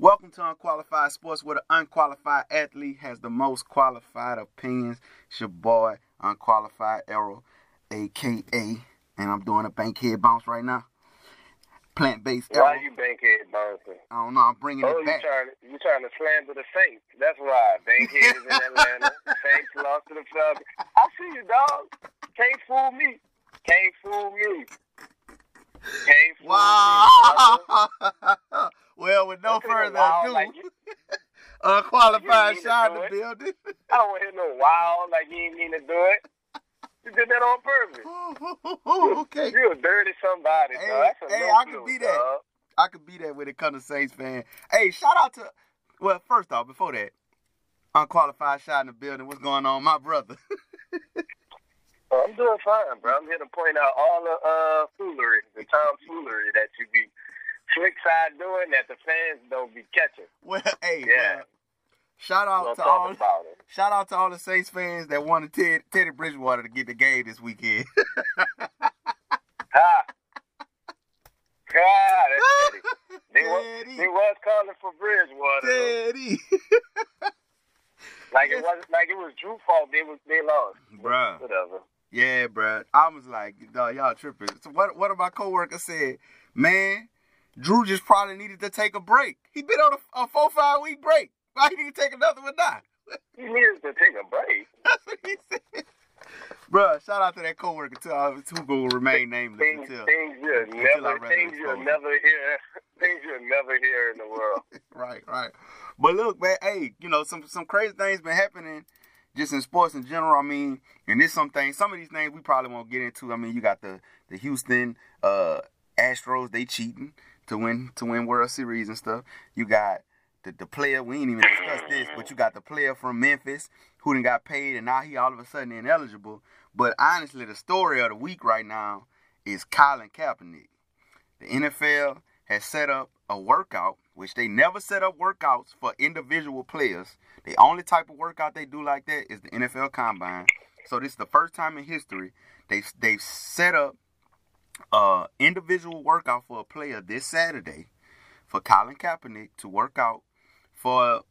Welcome to Unqualified Sports, where the unqualified athlete has the most qualified opinions. It's your boy, Unqualified Arrow, aka, and I'm doing a bankhead bounce right now. Plant based Why arrow. you bankhead bouncing? I don't know. I'm bringing Oh, it you back. trying you trying to slander the Saints? That's why bankhead is in Atlanta. Saints lost to the Falcons. I see you, dog. Can't fool me. Can't fool me. Can't fool Wow. me. well, with no Don't say no further ado, like unqualified shot in the building. I don't want to hear no wow like you ain't mean to do it. You did that on purpose. okay. You a dirty somebody, Hey. That's a hey, no I could be that. dog. I could be that when it comes to Saints fan. Hey, shout out to well, first off, before that, unqualified shot in the building. What's going on, my brother? Oh, I'm doing fine, bro. I'm here to point out all the uh, foolery, the tomfoolery that you be slick side doing that the fans don't be catching. well, hey, Yeah. well, shout out to all shout out to all the Saints fans that wanted Ted, Teddy Bridgewater to get the game this weekend. Ha! God, that's petty. They, Teddy. they was calling for Bridgewater. Teddy. Like it was like it was Drew fault. They was they lost. Bruh. Whatever. Yeah, bruh. I was like, dog, y'all tripping. So what one of my coworkers said, man, Drew just probably needed to take a break. He been on a, a four, five week break. Why he need to take another one now? He needed to take a break. That's what he said. Bruh, shout out to that coworker too. uh, Who will remain nameless Things, until things you'll until never, things you'll never hear, things you'll never hear in the world. right, right. But look, man, hey, you know, some some crazy things been happening just in sports in general. I mean, and there's some things, some of these things we probably won't get into. I mean, you got the the Houston uh Astros, they cheating to win to win World Series and stuff. You got the, the player, we ain't even discussed this, but you got the player from Memphis who done got paid and now he all of a sudden ineligible. But honestly, the story of the week right now is Colin Kaepernick. The NFL has set up a workout, which they never set up workouts for individual players. The only type of workout they do like that is the NFL Combine. So this is the first time in history they they've set up a individual workout for a player this Saturday for Colin Kaepernick to work out for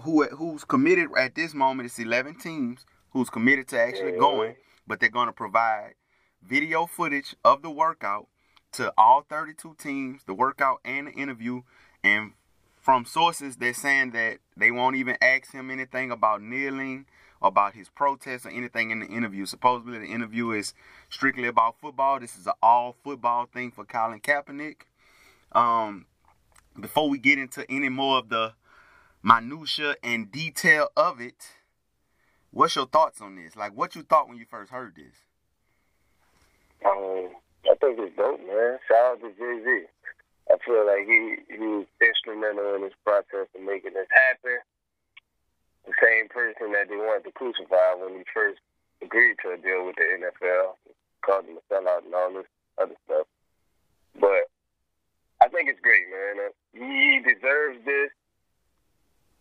who who's committed at this moment. It's 11 teams who's committed to actually going, but they're going to provide video footage of the workout to all 32 teams, the workout and the interview. And from sources, they're saying that they won't even ask him anything about kneeling, about his protests, or anything in the interview. Supposedly, the interview is strictly about football. This is an all football thing for Colin Kaepernick. Um, before we get into any more of the minutia and detail of it, what's your thoughts on this? Like, what you thought when you first heard this? Um, I think it's dope, man. Shout out to Jay Z. I feel like he he was instrumental in this process of making this happen. The same person that they wanted to crucify when he first agreed to a deal with the NFL, called him a sellout and all this other stuff. But I think it's great, man. Uh, He deserves this.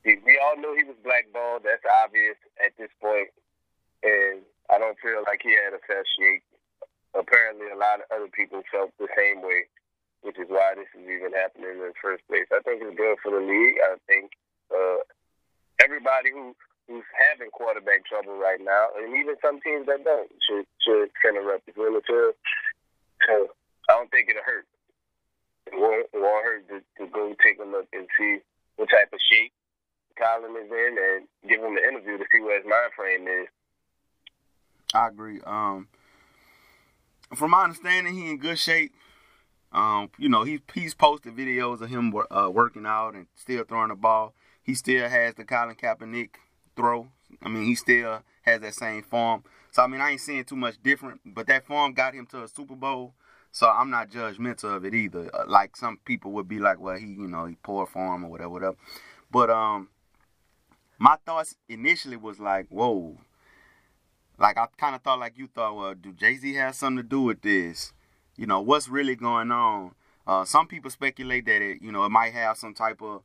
We all know he was blackballed. That's obvious at this point. point, and I don't feel like he had a fair shake apparently a lot of other people felt the same way, which is why this is even happening in the first place. I think it's good for the league. I think uh, everybody who who's having quarterback trouble right now, and even some teams that don't, should should send a representative. So I don't think it'll hurt. It won't, it won't hurt to, to go take a look and see what type of shape Colin is in, and give him an interview to see where his mind frame is. I agree. Um, from my understanding, he in good shape. Um, you know, he he's posted videos of him uh, working out and still throwing the ball. He still has the Colin Kaepernick throw. I mean, he still has that same form. So I mean, I ain't seeing too much different. But that form got him to a Super Bowl. So I'm not judgmental of it either. Uh, Like some people would be like, well, he you know he poor form or whatever, whatever. But um, my thoughts initially was like, whoa. Like I kind of thought, like you thought, well, do Jay Z have something to do with this? You know, what's really going on? Uh, some people speculate that it, you know, it might have some type of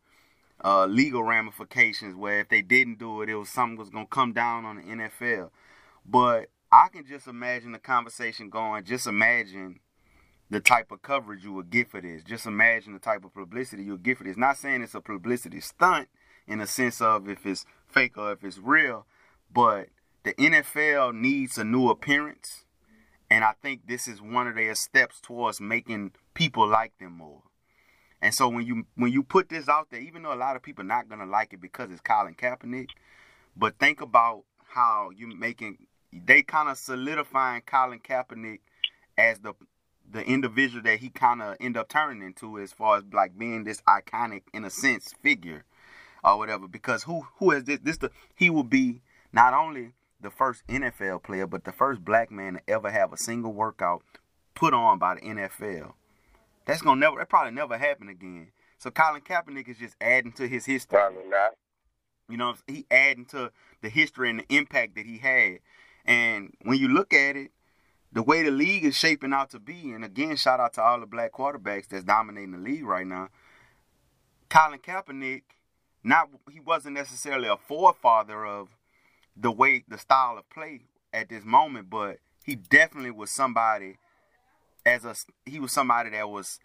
uh, legal ramifications where if they didn't do it, it was something was gonna come down on the NFL. But I can just imagine the conversation going. Just imagine the type of coverage you would get for this. Just imagine the type of publicity you'll get for this. Not saying it's a publicity stunt in a sense of if it's fake or if it's real, but the NFL needs a new appearance. And I think this is one of their steps towards making people like them more. And so when you when you put this out there, even though a lot of people are not gonna like it because it's Colin Kaepernick, but think about how you making they kind of solidifying Colin Kaepernick as the the individual that he kind of end up turning into as far as like being this iconic in a sense figure or whatever. Because who who has this this the he will be not only the first NFL player but the first black man to ever have a single workout put on by the NFL that's gonna never that probably never happen again so Colin Kaepernick is just adding to his history Probably not. you know he adding to the history and the impact that he had and when you look at it the way the league is shaping out to be, and again, shout out to all the black quarterbacks that's dominating the league right now. Colin Kaepernick, not he wasn't necessarily a forefather of the way the style of play at this moment, but he definitely was somebody as a he was somebody that was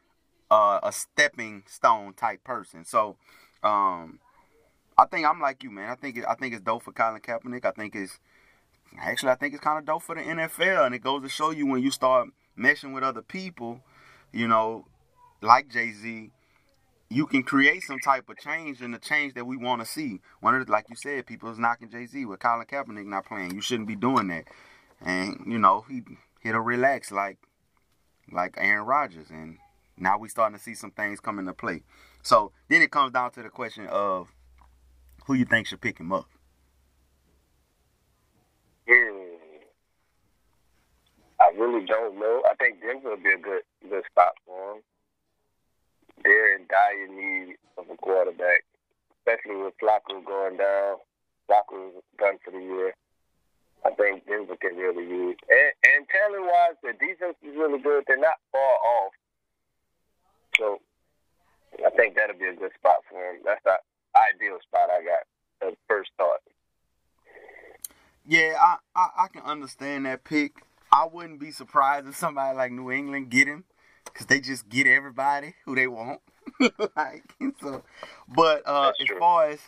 uh, a stepping stone type person. So, um, I think I'm like you, man. I think I think it's dope for Colin Kaepernick. I think it's actually I think it's kind of dope for the NFL, and it goes to show you when you start meshing with other people, you know, like Jay Z, you can create some type of change and the change that we want to see. One of the, like you said, people is knocking Jay Z with Colin Kaepernick not playing. You shouldn't be doing that, and you know he hit a relax like like Aaron Rodgers, and now we starting to see some things come into play. So then it comes down to the question of who you think should pick him up. Hmm. I really don't know. I think Denver would be a good good spot for him. They're in dire need of a quarterback, especially with Flacco going down. Flacco's done for the year. I think Denver can really use. And, and talent wise, the defense is really good. They're not far off. So I think that'll be a good spot for him. That's the ideal spot I got at first thought. Yeah, I, I, I can understand that pick. I wouldn't be surprised if somebody like New England get him, cause they just get everybody who they want. like so, but uh, as far as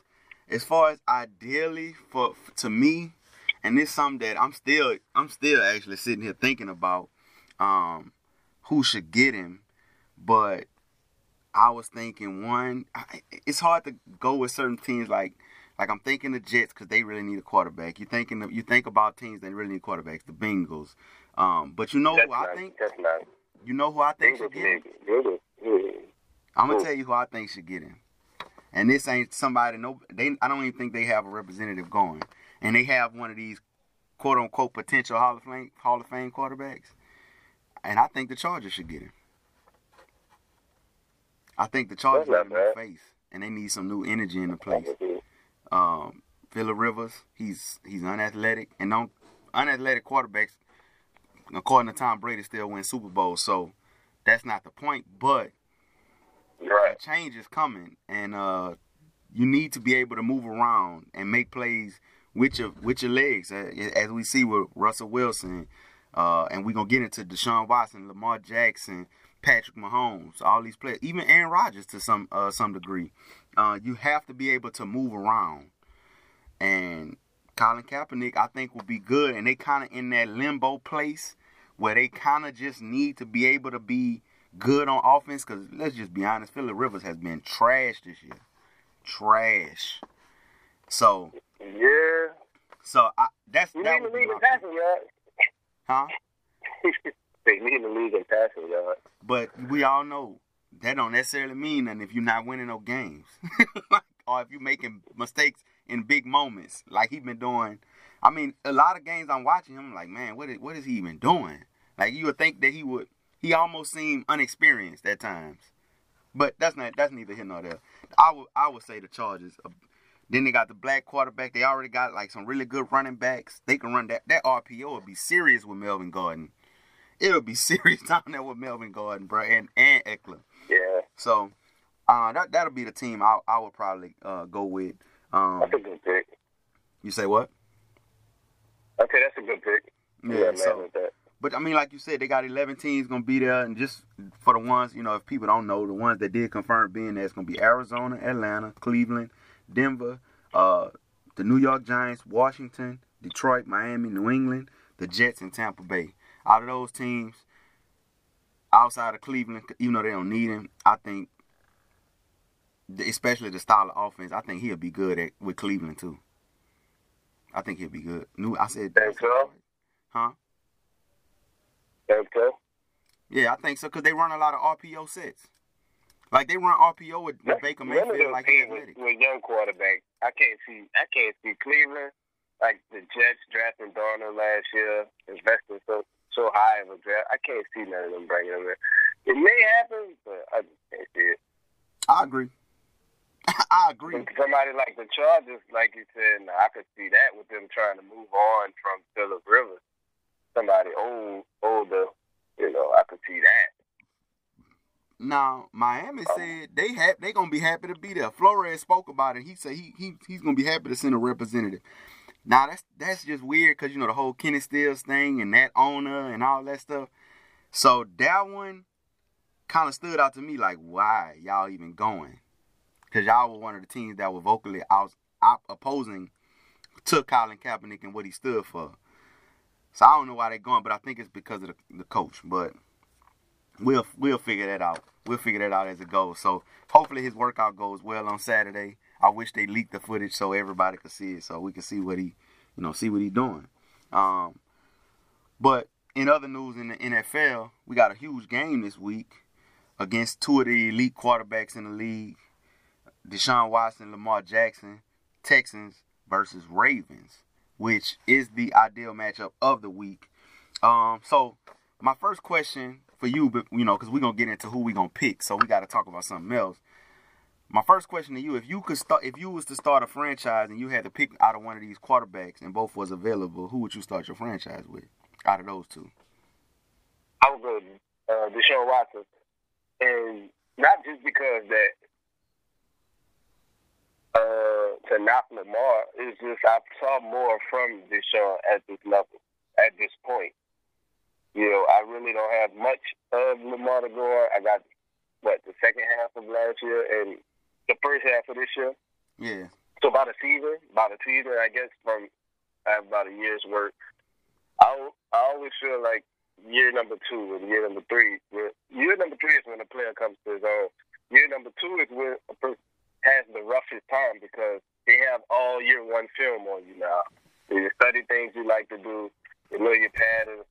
as far as ideally for to me, and it's something that I'm still I'm still actually sitting here thinking about, um, who should get him, but I was thinking one. I, it's hard to go with certain teams like like I'm thinking the Jets because they really need a quarterback. You thinking you think about teams that really need quarterbacks, the Bengals. Um, but you know That's who I think that's not. you know who I think should get him. Bengals, Bengals. I'm gonna tell you who I think should get him. And this ain't somebody. No, they. I don't even think they have a representative going. And they have one of these quote unquote potential Hall of Fame Hall of Fame quarterbacks. And I think the Chargers should get him. I think the Chargers have new face, and they need some new energy in the place. Um, Philip Rivers, he's he's unathletic, and don't unathletic quarterbacks, according to Tom Brady, still win Super Bowls. So that's not the point. But Right. change is coming, and uh, you need to be able to move around and make plays with your with your legs, as we see with Russell Wilson, uh, and we're gonna get into Deshaun Watson, Lamar Jackson, Patrick Mahomes, all these players, even Aaron Rodgers to some uh, some degree. Uh, you have to be able to move around, and Colin Kaepernick, I think, will be good, and they kind of in that limbo place where they kind of just need to be able to be good on offense. Because let's just be honest, Philip Rivers has been trash this year, trash. So, Yeah. so I, that's You that need league my in passing yards. huh? they need the league in passing yards. But we all know that don't necessarily mean nothing if you're not winning no games, or if you're making mistakes in big moments like he's been doing. I mean, a lot of games I'm watching him, I'm like, man, what is what is he even doing? Like you would think that he would. He almost seemed unexperienced at times, but that's not that's neither here nor there. I would I would say the Chargers. Then they got the black quarterback. They already got like some really good running backs. They can run that. That RPO would be serious with Melvin Gordon. It'll be serious down there with Melvin Gordon, bro, and and Ekeler. Yeah. So uh, that that'll be the team I I would probably uh, go with. Um, That's a good pick. you say what? Okay, that's a good pick. Yeah. man, So but I mean, like you said, they got 11 teams gonna be there, and just for the ones, you know, if people don't know, the ones that did confirm being there, it's gonna be Arizona, Atlanta, Cleveland, Denver, uh, the New York Giants, Washington, Detroit, Miami, New England, the Jets, and Tampa Bay. Out of those teams, outside of Cleveland, even though they don't need him, I think, especially the style of offense, I think he'll be good at with Cleveland too. I think he'll be good. New, I said. Think so? Huh? Think so? Yeah, I think so because they run a lot of RPO sets. Like they run RPO with, with Baker Mayfield, like he's with, with young quarterback. I can't see. I can't see Cleveland like the Jets drafting Darnold last year, investing so so high of a draft. I can't see none of them bringing him in. It may happen, but I just can't see it. I agree. I agree. Somebody like the Chargers, like you said, I could see that with them trying to move on from Philip Rivers. Somebody old, older, you know, I could see that. Now Miami said they have they gonna be happy to be there. Flores spoke about it. He said he he he's gonna be happy to send a representative. Now that's that's just weird because you know the whole Kenny Stills thing and that owner and all that stuff. So that one kind of stood out to me like why y'all even going? Because y'all were one of the teams that were vocally out, out opposing to Colin Kaepernick and what he stood for. So I don't know why they're going, but I think it's because of the, the coach. But we'll we'll figure that out. We'll figure that out as it goes. So hopefully his workout goes well on Saturday. I wish they leaked the footage so everybody could see it, so we can see what he, you know, see what he's doing. Um, but in other news in the NFL, we got a huge game this week against two of the elite quarterbacks in the league: Deshaun Watson, Lamar Jackson, Texans versus Ravens, which is the ideal matchup of the week. Um, so my first question for you, but you know, because we're gonna get into who we gonna pick, so we got to talk about something else. My first question to you: If you could start, if you was to start a franchise and you had to pick out of one of these quarterbacks and both was available, who would you start your franchise with out of those two? I would go uh, Deshaun Watson, and not just because that uh, to knock Lamar. It's just I saw more from Deshaun at this level, at this point. You know, I really don't have much of Lamar to go. I got what the second half of last year and the first half of this year. Yeah, So about a season, about a season, I guess from I have about a year's work. I I always feel like year number two and year number three. Year number three is when a player comes to his own. Year number two is when a person has the roughest time because they have all year one film on you now. You study things you like to do. They know your patterns.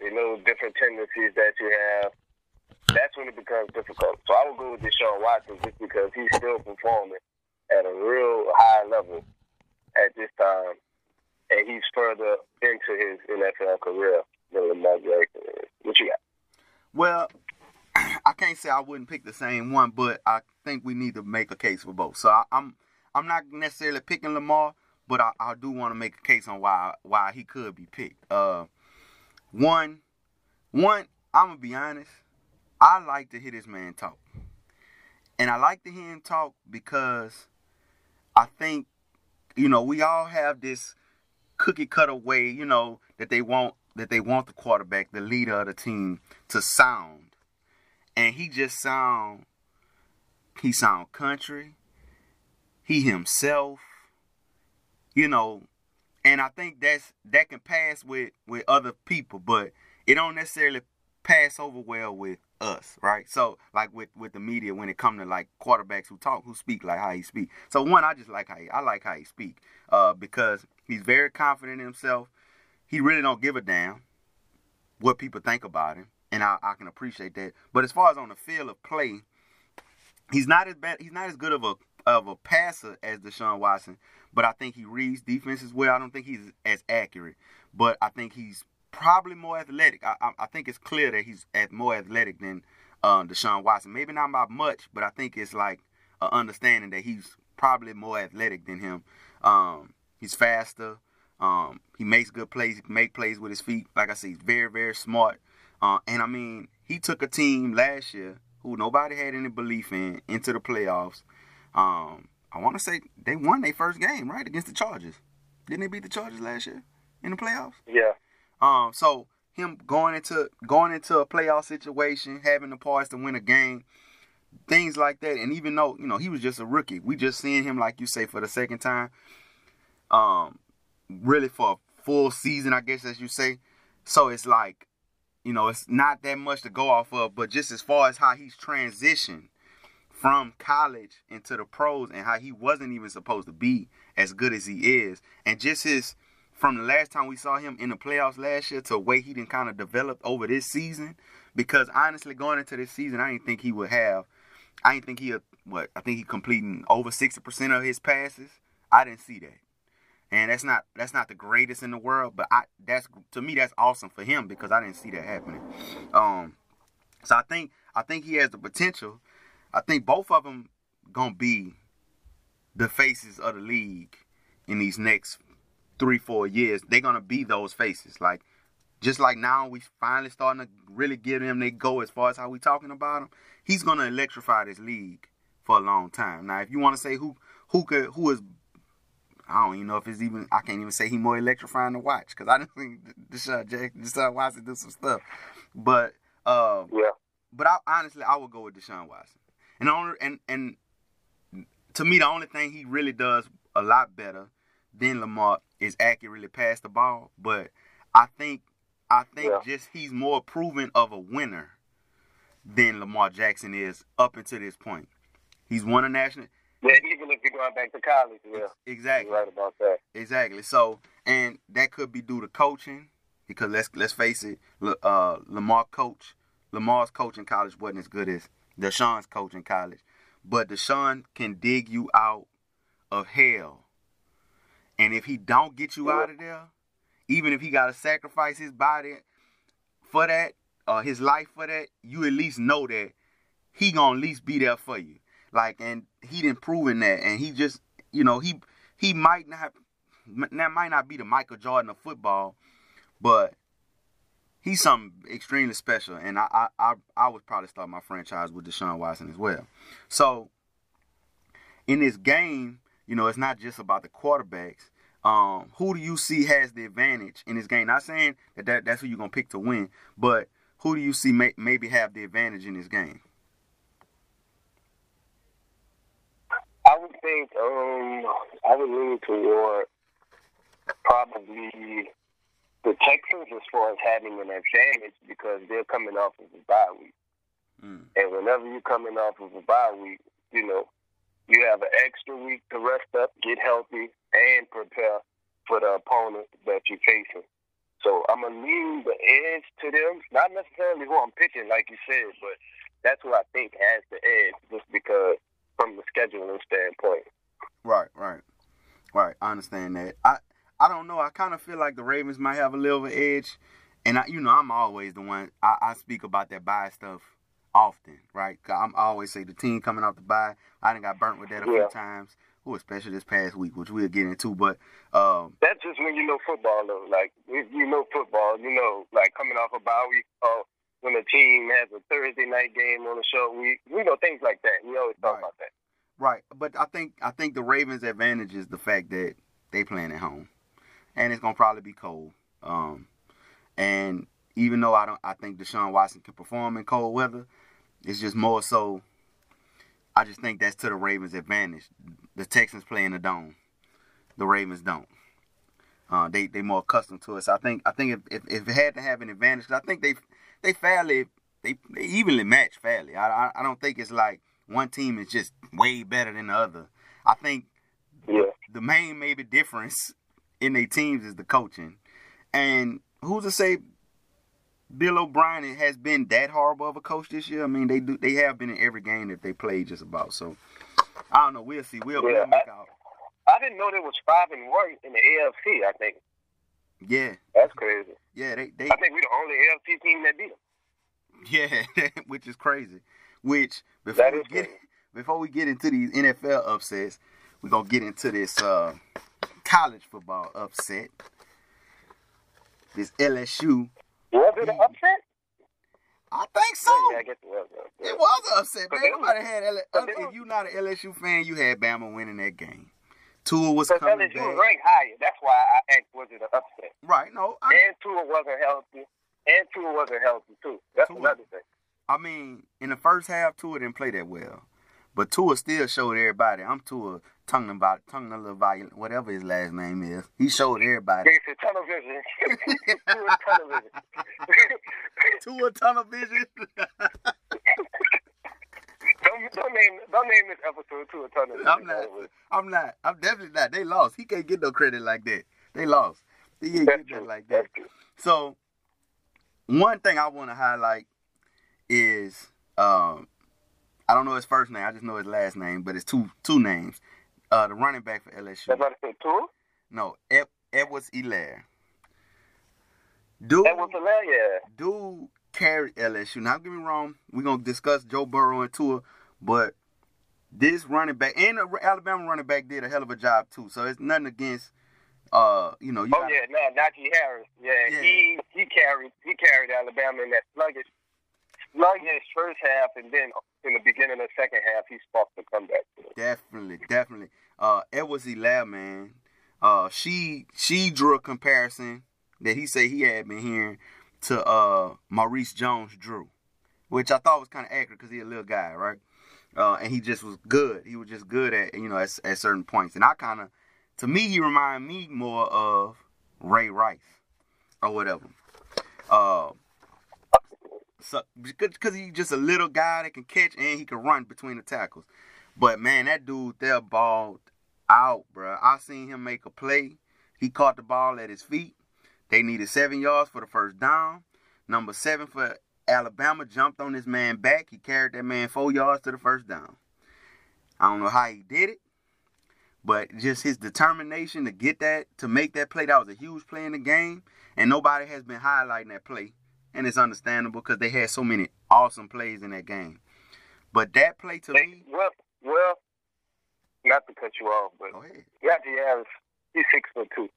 They know different that you have. That's when it becomes difficult. So I would go with Deshaun Watson just because he's still performing at a real high level at this time, and he's further into his NFL career than Lamar Jackson. What you got? Well, I can't say I wouldn't pick the same one, but I think we need to make a case for both. So I, I'm I'm not necessarily picking Lamar, but I, I do want to make a case on why why he could be picked. Uh, one, one, I'm gonna be honest. I like to hear this man talk, and I like to hear him talk because I think, you know, we all have this cookie cutter way, you know, that they want that they want the quarterback, the leader of the team, to sound, and he just sound. He sound country. He himself, you know, and I think that's that can pass with with other people, but it don't necessarily pass over well with us, right? So like with with the media when it come to like quarterbacks who talk, who speak like how he speak. So one, I just like how he, I like how he speak, uh, because he's very confident in himself. He really don't give a damn what people think about him, and I, I can appreciate that. But as far as on the field of play, he's not as bad. He's not as good of a of a passer as Deshaun Watson, but I think he reads defenses well. I don't think he's as accurate, but I think he's probably more athletic. I, I, I think it's clear that he's at more athletic than uh, Deshaun Watson. Maybe not by much, but I think it's like an understanding that he's probably more athletic than him. Um, he's faster. Um, he makes good plays. Make plays with his feet. Like I said, he's very, very smart. Uh, and I mean, he took a team last year who nobody had any belief in into the playoffs. Um, I want to say they won their first game right against the Chargers. Didn't they beat the Chargers last year in the playoffs? Yeah. Um, so him going into going into a playoff situation, having the poise to win a game, things like that. And even though you know he was just a rookie, we just seeing him like you say for the second time, um, really for a full season, I guess as you say. So it's like, you know, it's not that much to go off of, but just as far as how he's transitioned from college into the pros and how he wasn't even supposed to be as good as he is, and just his from the last time we saw him in the playoffs last year to the way he didn't kind of developed over this season. Because honestly, going into this season, I didn't think he would have. I didn't think he what I think he completing over sixty percent of his passes. I didn't see that, and that's not that's not the greatest in the world. But I that's to me that's awesome for him because I didn't see that happening. Um, so I think I think he has the potential. I think both of them gonna be the faces of the league in these next three, four years, they're gonna be those faces. Like just like now we finally starting to really give them they go as far as how we talking about him. He's gonna electrify this league for a long time. Now if you wanna say who who could who is I don't even know if it's even I can't even say he more electrifying to watch because I didn't think Deshaun Jack Deshaun Watson do some stuff. But uh, yeah. But I honestly I would go with Deshaun Watson. And only and and to me the only thing he really does a lot better than Lamar is accurately pass the ball, but I think I think yeah. just he's more proven of a winner than Lamar Jackson is up until this point. He's won a national. Yeah, even if you're going back to college, yeah, exactly, you're right about that. Exactly. So, and that could be due to coaching, because let's let's face it, uh, Lamar coach, Lamar's coach in college wasn't as good as Deshaun's coach in college, but Deshaun can dig you out of hell and if he don't get you out of there, even if he got to sacrifice his body for that or his life for that, you at least know that he gonna at least be there for you. Like, and he didn't proven that, and he just, you know, he he might not that might not be the Michael Jordan of football, but he's something extremely special. And I I I, I would probably start my franchise with Deshaun Watson as well. So in this game, you know, it's not just about the quarterbacks. Um, who do you see has the advantage in this game? Not saying that, that that's who you're gonna pick to win, but who do you see may, maybe have the advantage in this game? I would think um, I would lean toward probably the Texans as far as having an advantage because they're coming off of a bye week. Mm. And whenever you're coming off of a bye week, you know, you have an extra week to rest up, get healthy, and prepare for the opponent that you're facing. So I'm gonna lean the edge to them. Not necessarily who I'm picking, like you said, but that's who I think has the edge, just because from the scheduling standpoint. Right, right, right. I understand that. I I don't know. I kind of feel like the Ravens might have a little edge, and I, you know, I'm always the one I, I speak about that bias stuff often, right? I'm I always say the team coming off the bye. I done got burnt with that a yeah. few times. Ooh, especially this past week, which we'll get into. But um, that's just when you know football, though. Like if you know football, you know, like coming off a bye week, or when a team has a Thursday night game on a short week, you know, things like that. We always talk right. about that. Right, but I think I think the Ravens' advantage is the fact that they playing at home, and it's gonna probably be cold. Um, and even though I don't, I think Deshaun Watson can perform in cold weather. It's just more so. I just think that's to the Ravens' advantage. The Texans play in the dome. The Ravens don't. Uh, they they more accustomed to it. So I think I think if, if, if it had to have an advantage, I think they they fairly they, they evenly match fairly. I, I, I don't think it's like one team is just way better than the other. I think yeah. the main maybe difference in their teams is the coaching. And who's to say Bill O'Brien has been that horrible of a coach this year. I mean, they do they have been in every game that they played just about. So I don't know. We'll see. We'll, yeah, we'll make I, out. I didn't know there was five and one in the AFC. I think. Yeah. That's crazy. Yeah, they. they I think we're the only AFC team that beat them. Yeah, which is crazy. Which before we get crazy. before we get into these NFL upsets, we're gonna get into this uh, college football upset. This LSU was it an upset? I think so. Yeah, I guess it was. Upset. It was an upset, man. Nobody had L- uh, if you're not an LSU fan, you had Bama winning that game. Tua was coming LSU back. was ranked higher. That's why I asked, was it an upset? Right. No. I, and Tua wasn't healthy. and Tua wasn't healthy too. That's Tua- another thing. I mean, in the first half, Tua didn't play that well. But Tua still showed everybody. I'm Tua tongue about tongue violent, whatever his last name is. He showed everybody. Nigga said tunnel vision. Tua tunnel vision. Tua tunnel vision. don't, don't name don't name this episode Tua tunnel vision. I'm not. I'm not. I'm definitely not. They lost. He can't get no credit like that. They lost. He That's get true. that like that. So, one thing I want to highlight is um, I don't know his first name. I just know his last name, but it's two two names. Uh, the running back for LSU. That's what I said. Tua. No, Ed, Edwards Helaire. Dude, That was hilarious. dude carried LSU. Now, don't get me wrong. We're going to discuss Joe Burrow and Tua, but this running back and the Alabama running back did a hell of a job, too. So it's nothing against, uh, you know, you Oh got yeah, no, Najee Harris. Yeah, Yeah. he he carried he carried Alabama in that sluggish sluggish first half, and then in the beginning of the second half, he sparked the comeback. Definitely, definitely. Uh, Edwards Helaire, man. Uh, she she drew a comparison that he said he had been hearing to uh Maurice Jones Drew, which I thought was kind of accurate because he's a little guy, right? Uh, and he just was good. He was just good at you know at, at certain points, and I kind of, to me, he reminded me more of Ray Rice or whatever. Uh, so because he's just a little guy that can catch and he can run between the tackles. But man, that dude there balled out, bro. I seen him make a play. He caught the ball at his feet. They needed seven yards for the first down. Number seven for Alabama jumped on this man back. He carried that man four yards to the first down. I don't know how he did it, but just his determination to get that, to make that play, that was a huge play in the game. And nobody has been highlighting that play. And it's understandable because they had so many awesome plays in that game. But that play to They, me, well, well, not to cut you off, but go ahead. Najee Harris, he's six foot two.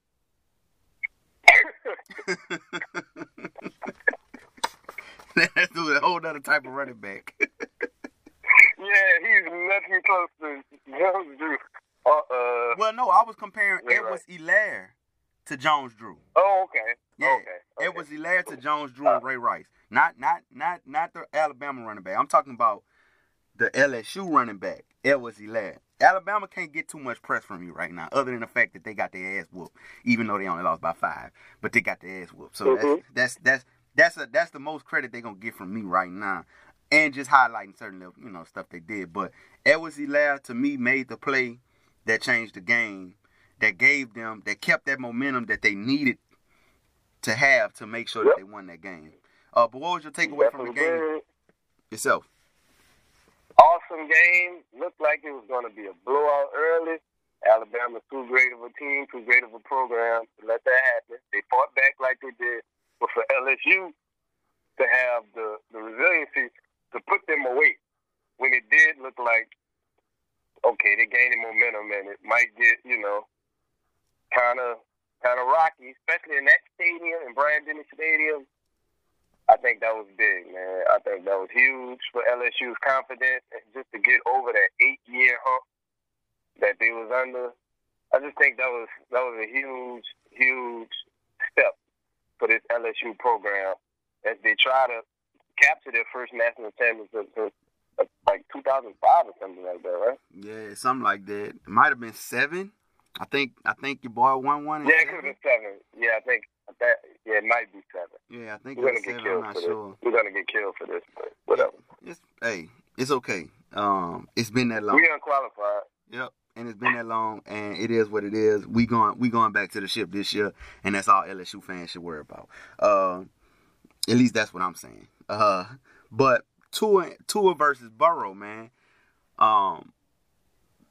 That's a whole other type of running back. yeah, he's nothing close to Jones. Uh, uh, well, no, I was comparing Right, Edwards Helaire to Jones Drew. oh, okay. Yeah, okay. okay. Edwards Helaire to Jones Drew and Uh. Ray Rice. Not not not not the Alabama running back. I'm talking about the LSU running back, Edwards Helaire. Alabama can't get too much press from you right now, other than the fact that they got their ass whooped, even though they only lost by five. But they got their ass whooped. So Mhm. that's that's that's that's a, that's the most credit they're gonna get from me right now. And just highlighting certain little, you know, stuff they did. But Edwards Helaire to me made the play that changed the game, that gave them that kept that momentum that they needed to have to make sure Yep. that they won that game. Uh, but what was your takeaway from the game did. yourself? awesome game. Looked like it was going to be a blowout early. Alabama's too great of a team, too great of a program to let that happen. They fought back like they did, but for LSU to have the, the resiliency to put them away when it did look like, okay, they're gaining momentum and it might get, you know, kind of kind of rocky, especially in that stadium, in Bryant Denny Stadium. I think that was big, man. I think that was huge for LSU's confidence and just to get over that eight year hump that they was under. I just think that was that was a huge, huge step for this LSU program as they try to capture their first national championship since like 2005 or something like that, right? Yeah, something like that. It might have been seven. I think I think your boy won one. Yeah, it could seven. have been seven. Yeah, I think that. Yeah, it might be seven. Yeah, I think We're gonna get seven. I'm killed not for sure. this. We're gonna get killed for this, but whatever. It's hey, it's okay. Um, it's been that long. We unqualified. Yep. And it's been that long, and it is what it is. We going we going back to the ship this year, and that's all LSU fans should worry about. Uh, at least that's what I'm saying. Uh, but Tua Tua versus Burrow, man. Um,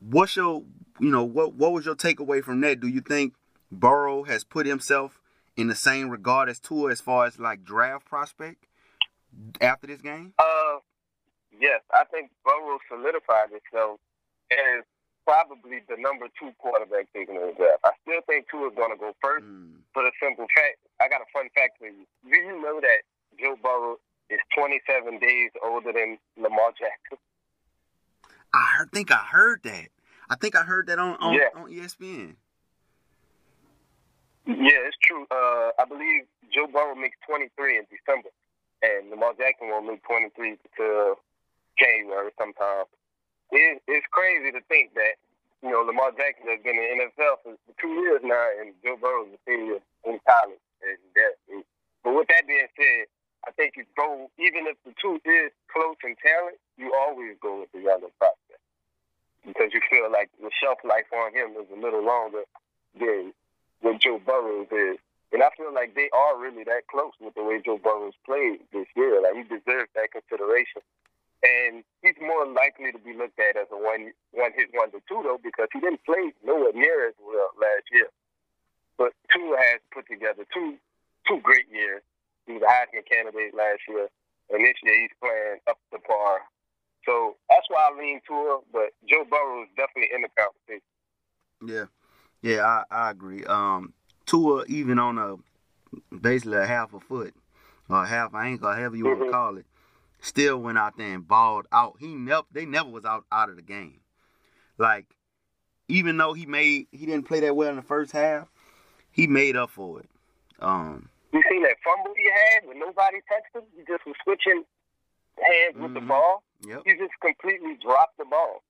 what's your you know what what was your takeaway from that? Do you think Burrow has put himself in the same regard as Tua as far as like draft prospect after this game? Uh, yes, I think Burrow solidified itself as probably the number two quarterback taken in the draft. I still think Tua is going to go first Mm. for the simple fact. I got a fun fact for you. Do you know that Joe Burrow is 27 days older than Lamar Jackson? I heard, think I heard that. I think I heard that on on, Yeah. on ESPN. Yeah, it's true. Uh, I believe Joe Burrow makes 23 in December, and Lamar Jackson will make 23 till January sometime. It, it's crazy to think that you know Lamar Jackson has been in the NFL for two years now, and Joe Burrow is a senior in college. And that, but with that being said, I think you go even if the two is close in talent, you always go with the younger prospect because you feel like the shelf life on him is a little longer than what Joe Burrows is. And I feel like they are really that close with the way Joe Burrows played this year. Like he deserves that consideration. And he's more likely to be looked at as a one one hit wonder too though, because he didn't play nowhere near as well last year. But Tua has put together two two great years. He was a Heisman candidate last year, and this year he's playing up to par. So that's why I lean Tua, but Joe Burrow is definitely in the conversation. Yeah, yeah, I, I agree. Um, Tua even on a basically a half a foot or half an ankle, however you mm-hmm. want to call it, still went out there and balled out. He never, they never was out out of the game. Like even though he made, he didn't play that well in the first half, he made up for it. Um, you seen that fumble he had when nobody touched him? He just was switching hands mm-hmm. with the mm-hmm. ball. Yep. He just completely dropped the ball.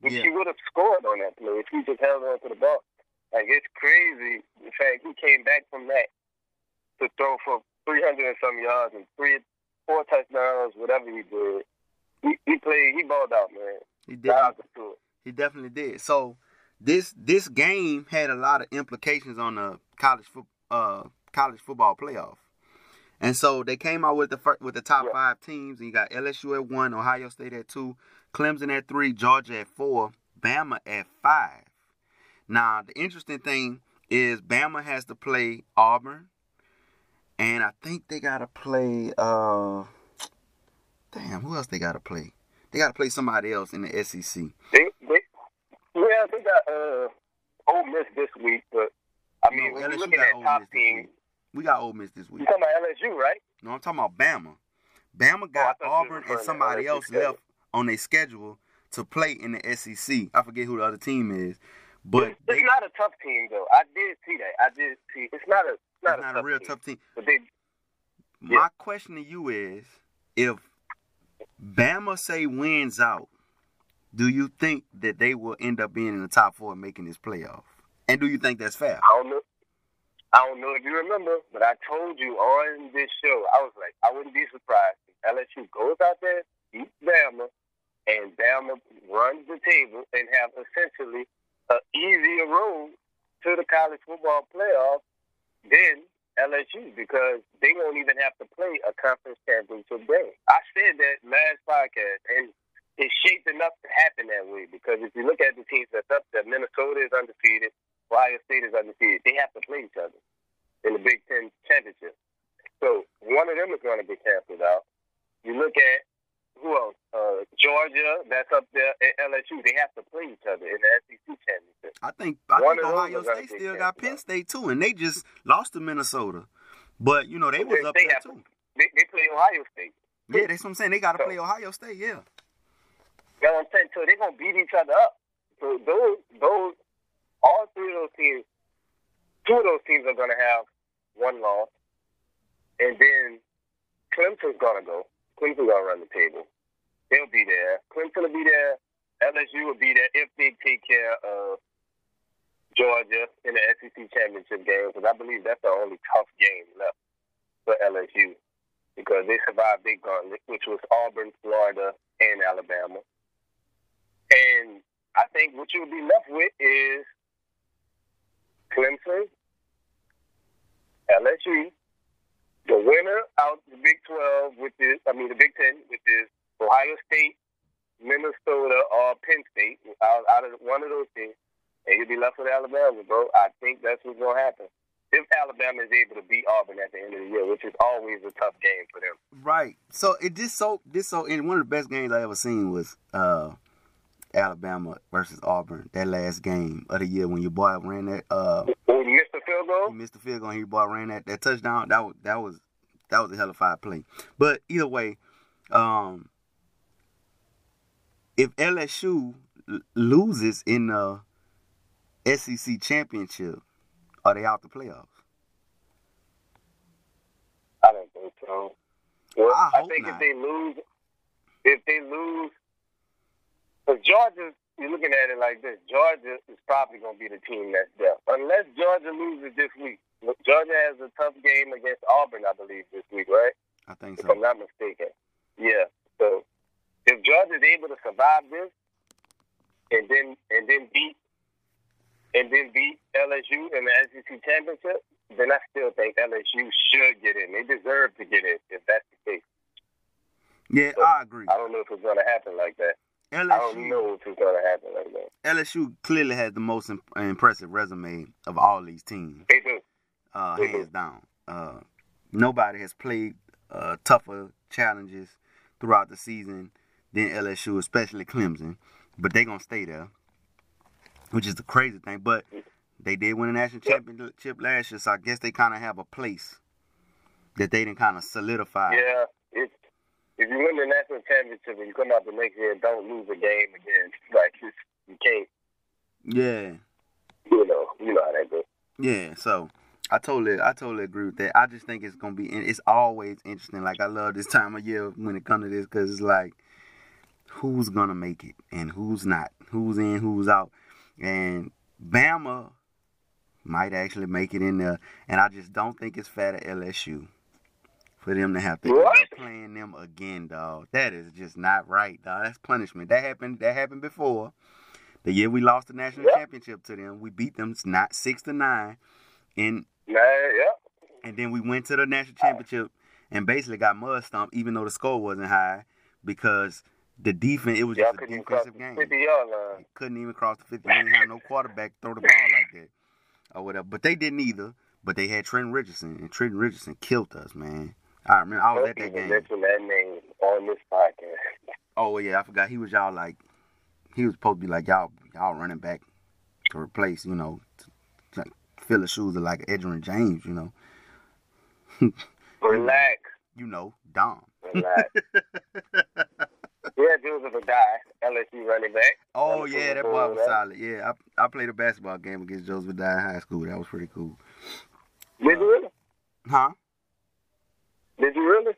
Which yeah. he would have scored on that play if he just held on to the ball. Like it's crazy the fact he came back from that to throw for three hundred and some yards and three four touchdowns, whatever he did. He, he played he balled out, man. He did. He definitely did. So this this game had a lot of implications on the college fo- uh, college football playoff. And so they came out with the first, with the top yeah. five teams, and you got LSU at one, Ohio State at two, Clemson at three, Georgia at four, Bama at five. Now the interesting thing is Bama has to play Auburn, and I think they gotta play. Uh, damn, who else they gotta play? They gotta play somebody else in the SEC. They, they, yeah, they got uh, Ole Miss this week, but I mean, no, when looking at top teams, we got Ole Miss this week. You talking about LSU, right? No, I'm talking about Bama. Bama oh, got oh, Auburn and somebody else schedule. left on their schedule to play in the SEC. I forget who the other team is, but it's, they, not a tough team though. I did see that. I did see. It's not a. It's not, it's a, not a real team. tough team. But they, yeah. My question to you is, if Bama say wins out, do you think that they will end up being in the top four and making this playoff? And do you think that's fair? I don't know. I don't know if you remember, but I told you on this show, I was like, I wouldn't be surprised if LSU goes out there, beats Bama, and Bama runs the table and have essentially an easier road to the college football playoff than LSU because they won't even have to play a conference championship game. I said that last podcast, and it's shaped enough to happen that way because if you look at the teams that's up there, Minnesota is undefeated, Ohio State is undefeated. They have to play each other in the Big Ten championship. So one of them is going to be canceled out. You look at who else? Uh, Georgia, that's up there, and LSU. They have to play each other in the SEC championship. I think I think Ohio State still got Penn State too, and they just lost to Minnesota. But you know they was up they there too. They, they play Ohio State. Yeah, that's what I'm saying. They got to so, play Ohio State. Yeah. Know what I'm saying? So they're gonna beat each other up. So those those all three of those teams, two of those teams are gonna have one loss, and then Clemson's gonna go. Clemson's gonna run the table. They'll be there. Clemson will be there. LSU will be there if they take care of Georgia in the SEC championship game because I believe that's the only tough game left for LSU because they survived Big Gauntlet, which was Auburn, Florida, and Alabama. And I think what you'll be left with is Clemson, LSU, the winner out the Big 12, which is, I mean, the Big 10, which is Ohio State, Minnesota, or Penn State, out, out of one of those teams, and you'll be left with Alabama, bro. I think that's what's going to happen. If Alabama is able to beat Auburn at the end of the year, which is always a tough game for them. Right. So it just so this so and one of the best games I ever seen was uh Alabama versus Auburn, that last game of the year when your boy ran that uh when he missed the field goal. He your boy ran that, that touchdown. That was that was that was a hell of a play. But either way, um if LSU loses in the SEC championship, are they out the playoffs? I don't think so. Well, I, I think not. if they lose, if they lose because Georgia, you're looking at it like this. Georgia is probably going to be the team that's there, unless Georgia loses this week. Georgia has a tough game against Auburn, I believe, this week, right? I think so. If so. I'm not mistaken. Yeah. So if Georgia is able to survive this, and then and then beat and then beat LSU in the SEC championship, then I still think LSU should get in. They deserve to get in if that's the case. Yeah, I agree. I don't know if it's going to happen like that. I don't LSU know going to happen like that. LSU clearly has the most imp- impressive resume of all these teams. They do. uh, Mhm. hands down. Uh, nobody has played uh, tougher challenges throughout the season than LSU, especially Clemson. But they're gonna stay there, which is the crazy thing. But they did win a national championship last year, so I guess they kind of have a place that they didn't kind of solidify. Yeah. If you win the national championship and you come out the next year don't lose a game again, like you can't. yeah, You know. You know how that goes. yeah. So I totally, I totally agree with that. I just think it's gonna be, it's always interesting. Like I love this time of year when it comes to this because it's like, who's gonna make it and who's not, who's in, who's out, and Bama might actually make it in there, and I just don't think it's fair to LSU for them to have to What? playing them again, dog. That is just not right, dog. That's punishment. That happened. That happened before. The year we lost the national Yep. championship to them, we beat them not six to nine, and Nah, yeah. and then we went to the national championship and basically got mud stomped, even though the score wasn't high, because the defense it was Y'all just a couldn't even cross defensive game. 50 yard line. Couldn't even cross the fifty. Didn't have no quarterback throw the ball like that or whatever. But they didn't either. But they had Trent Richardson, and Trent Richardson killed us, man. I remember I was Don't at that game. mention that name on this podcast. Oh yeah, I forgot he was y'all like he was supposed to be like y'all y'all running back to replace, you know, to, to fill the shoes of like Edgerrin James, you know. Relax. You know, Dom. Relax. yeah, Joseph Addai. LSU running back. Oh yeah, that boy was solid. Yeah, I I played a basketball game against Joseph Addai in high school. That was pretty cool. Did you really? Huh? Did you really?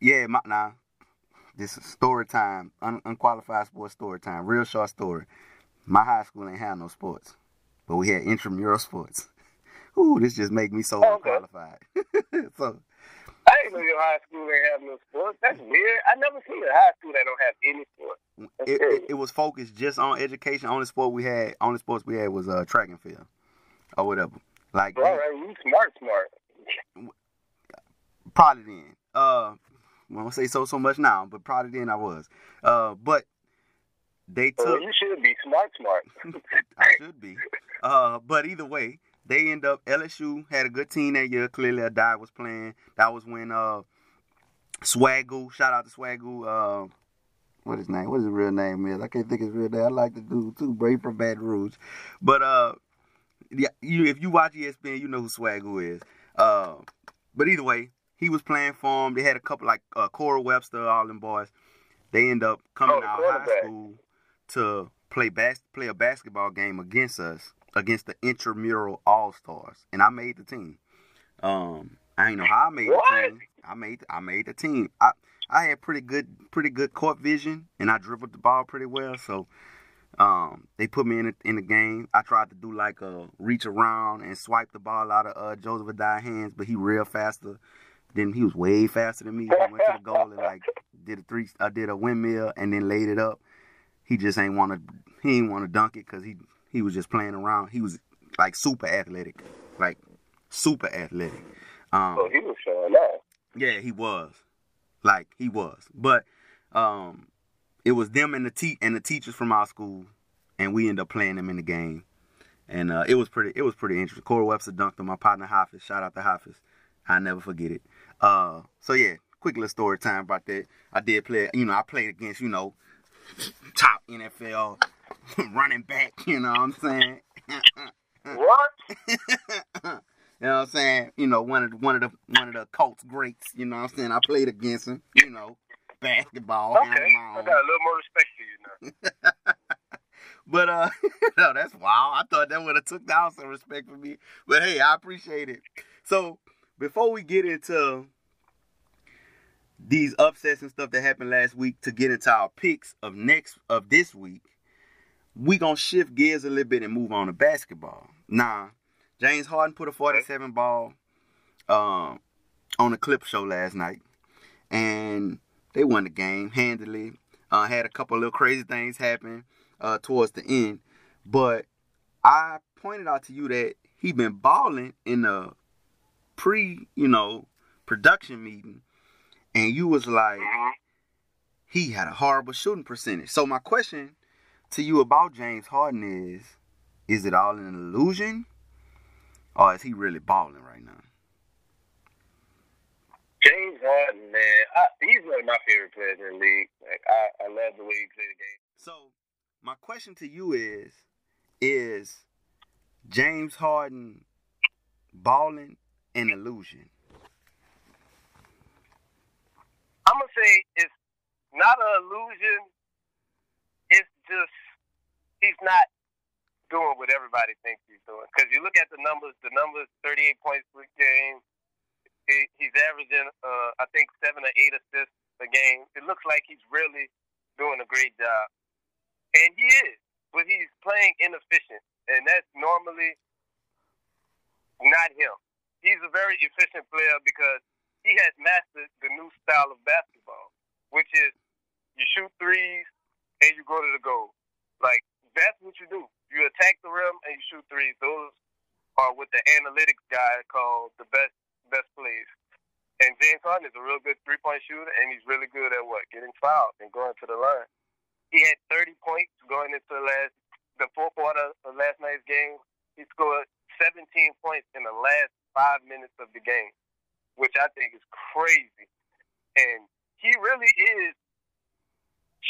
Yeah, my nah. This is story time, un, unqualified sports story time. Real short story. My high school ain't have no sports, but we had intramural sports. Ooh, this just make me so Oh, okay. unqualified. so I didn't know your high school ain't have no sports. That's weird. I never seen a high school that don't have any sports. It, it, it was focused just on education. Only sport we had, only sports we had was uh, track and field, or whatever. Like All right, you smart, smart. Probably then. Uh, I won't say so so much now, but probably then I was. Uh, but they took. Well, you should be smart, smart. I should be. Uh, but either way, they end up LSU had a good team that year. Clearly, Addai was playing. That was when uh, Swagoo. Shout out to Swagoo. Uh, what his name? What his real name is? I can't think his real name. I like the dude too. Brave from Baton Rouge. But uh, yeah, you if you watch ESPN, you know who Swagoo is. Uh, but either way, he was playing for them. They had a couple like uh, Corey Webster, all them boys. They end up coming Oh, out of high school to play bas- play a basketball game against us against the intramural all stars, and I made the team. Um, I ain't know how I made What? the team. I made I made the team. I I had pretty good pretty good court vision, and I dribbled the ball pretty well. So um, they put me in the, in the game. I tried to do like a reach around and swipe the ball out of uh, Joseph Addai hands, but he real faster. Then he was way faster than me. He went to the goal and like did a three. I did a windmill and then laid it up. He just ain't want to. He ain't want to dunk it because he he was just playing around. He was like super athletic, like super athletic. Um, Oh, he was showing off. yeah, he was. Like he was. But um it was them and the te- and the teachers from our school and we ended up playing them in the game. And uh, it was pretty it was pretty interesting. Corey Webster dunked on my partner Hafiz. Shout out to Hafiz. I never forget it. Uh so yeah, quick little story time about that. I did play you know, I played against, you know, top NFL running back, you know what I'm saying? What? You know what I'm saying? You know, one of the one of the one of the Colts greats, you know what I'm saying? I played against him, you know, basketball. Okay, I got a little more respect for you now. But uh no, that's wild. I thought that would have took down some respect for me. But hey, I appreciate it. So before we get into these upsets and stuff that happened last week to get into our picks of next of this week, we gonna shift gears a little bit and move on to basketball. Nah, James Harden put a 47 ball um, on the clip show last night, and they won the game handily. Uh, had a couple little crazy things happen uh, towards the end, but I pointed out to you that he been balling in the pre, you know, production meeting, and you was like, Mm-hmm. he had a horrible shooting percentage. So my question to you about James Harden is, is it all an illusion, or is he really balling right now? James Harden, man, I, he's one of my favorite players in the league. Like I, I love the way he plays the game. So my question to you is, is James Harden balling an illusion? I'm gonna say it's not an illusion. It's just he's not doing what everybody thinks he's doing. Because you look at the numbers, the numbers, 38 points per game. He, he's averaging, uh, I think, seven or eight assists a game. It looks like he's really doing a great job, and he is. But he's playing inefficient, and that's normally not him. He's a very efficient player because he has mastered the new style of basketball, which is you shoot threes and you go to the goal. Like that's what you do. You attack the rim and you shoot threes. Those are what the analytics guy called the best best plays. And James Harden is a real good three point shooter, and he's really good at what getting fouled and going to the line. He had 30 points going into the last the fourth quarter of last night's game. He scored 17 points in the last five minutes of the game which I think is crazy. And he really is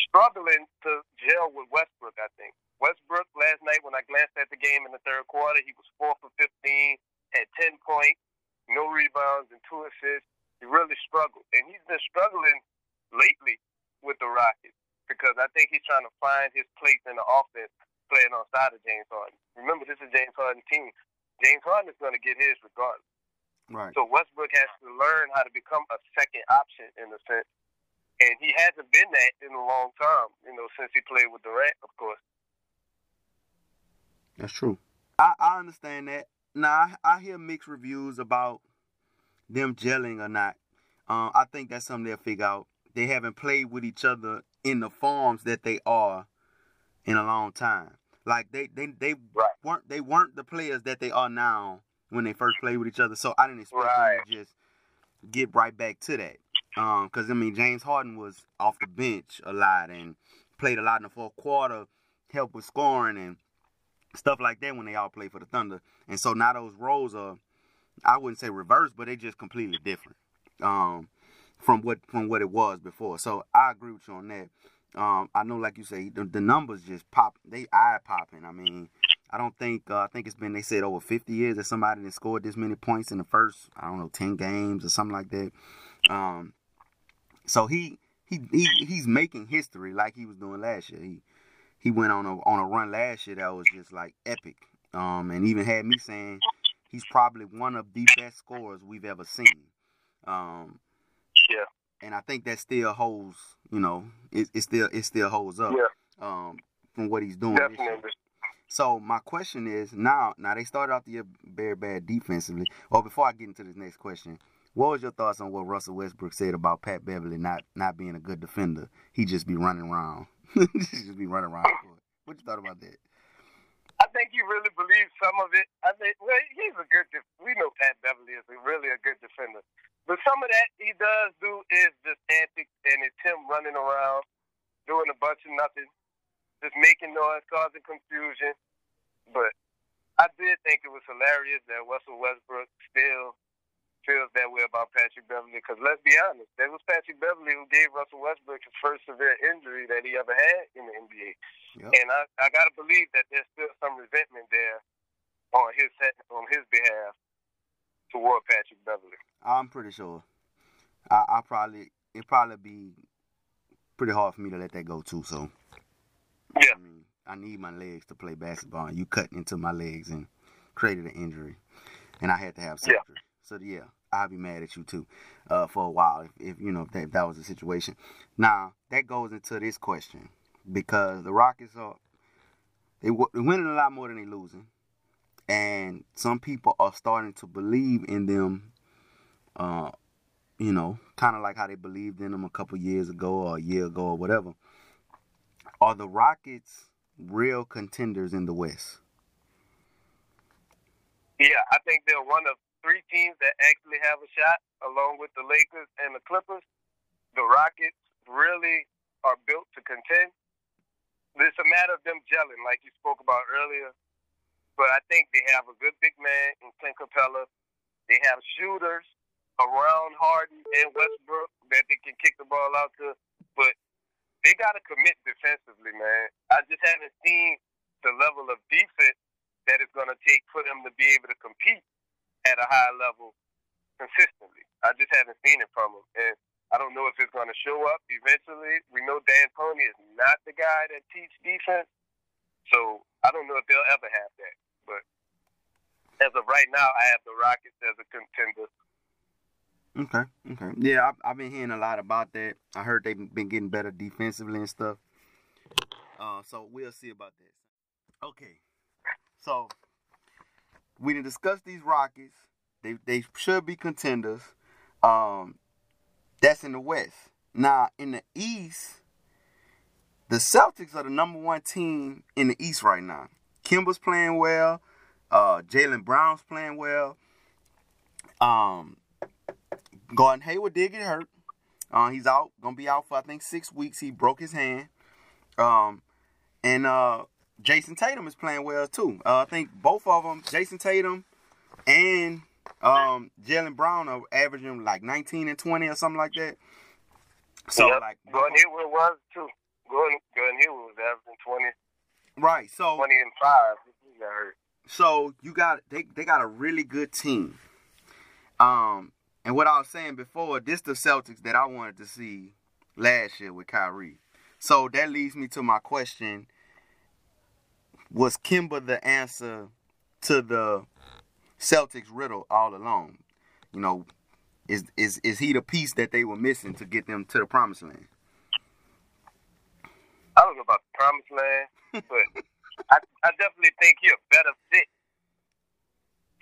struggling to gel with Westbrook, I think. Westbrook last night when I glanced at the game in the third quarter, he was four for fifteen, had ten points, no rebounds and two assists. He really struggled. And he's been struggling lately with the Rockets because I think he's trying to find his place in the offense playing on side of James Harden. Remember this is James Harden's team. James Harden is gonna get his regardless. Right. So Westbrook has to learn how to become a second option in a sense. And he hasn't been that in a long time, you know, since he played with Durant, of course. That's true. I, I understand that. Now I, I hear mixed reviews about them gelling or not. Uh, I think that's something they'll figure out. They haven't played with each other in the forms that they are in a long time. Like they they, they Right. weren't they weren't the players that they are now when they first played with each other. So I didn't expect Right. them to just get right back to that. Um, because I mean James Harden was off the bench a lot and played a lot in the fourth quarter, helped with scoring and stuff like that when they all played for the Thunder. And so now those roles are, I wouldn't say reversed, but they just completely different um, from what from what it was before. So I agree with you on that. Um, I know, like you say, the, the numbers just pop. They eye popping. I mean, I don't think uh, I think it's been they said over 50 years that somebody that scored this many points in the first I don't know 10 games or something like that. Um, so he he he he's making history like he was doing last year. He he went on a on a run last year that was just like epic. Um, and even had me saying he's probably one of the best scorers we've ever seen. Um, Yeah. and I think that still holds. You know, it, it still it still holds up. Yeah. Um, from what he's doing. Definitely. So my question is now. Now they started off the year very bad defensively. Well, before I get into this next question, what was your thoughts on what Russell Westbrook said about Pat Beverley not not being a good defender? He just be running around. just be running around. What you thought about that? I think he really believes some of it. I think well, he's a good. Def- we know Pat Beverley is a, really a good defender, but some of that he does do is just antics, and it's him running around doing a bunch of nothing, just making noise, causing confusion. But I did think it was hilarious that Russell Westbrook still feels that way about Patrick Beverley. Because let's be honest, that was Patrick Beverley who gave Russell Westbrook his first severe injury that he ever had in the NBA. Yep. And I, I got to believe that there's still some resentment there on his on his behalf toward Patrick Beverley. I'm pretty sure. I, I probably it probably be pretty hard for me to let that go too. So Yeah. I mean, I need my legs to play basketball. And you cut into my legs and created an injury, and I had to have Yeah. surgery. So yeah, I'd be mad at you too, uh, for a while if, if you know if that, if that was the situation. Now that goes into this question because the Rockets are they they're winning a lot more than they're losing, and some people are starting to believe in them. Uh, you know, kind of like how they believed in them a couple years ago or a year ago or whatever. Are the Rockets real contenders in the West? Yeah, I think they're one of three teams that actually have a shot, along with the Lakers and the Clippers. The Rockets really are built to contend. It's a matter of them gelling, like you spoke about earlier. But I think they have a good big man in Clint Capela. They have shooters around Harden and Westbrook that they can kick the ball out to. But they got to commit defensively, man. I just haven't seen the level of defense that it's going to take for them to be able to compete at a high level consistently. I just haven't seen it from them. And I don't know if it's going to show up eventually. We know D'Antoni is not the guy that teaches defense. So I don't know if they'll ever have that. But as of right now, I have the Rockets as a contender. Okay, okay. Yeah, I've, I've been hearing a lot about that. I heard they've been getting better defensively and stuff. Uh, so we'll see about that. Okay, so we didn't discuss these Rockets. They they should be contenders. Um, that's in the West. Now in the East, the Celtics are the number one team in the East right now. Kemba's playing well. Uh, Jaylen Brown's playing well. Um, Gordon Hayward did get hurt. Uh, he's out, gonna be out for I think six weeks. He broke his hand. Um, and uh, Jayson Tatum is playing well too. Uh, I think both of them, Jayson Tatum and um, Jaylen Brown, are averaging like 19 and 20 or something like that. So yep. like Gordon Hayward was too. Gordon, Gordon Hayward was averaging 20. Right. So 20 and five. He got hurt. So you got they they got a really good team. Um, and what I was saying before, this the Celtics that I wanted to see last year with Kyrie. So that leads me to my question was Kemba the answer to the Celtics riddle all along? You know, is is is he the piece that they were missing to get them to the promised land? I don't know about the promised land, but I, I definitely think he a better fit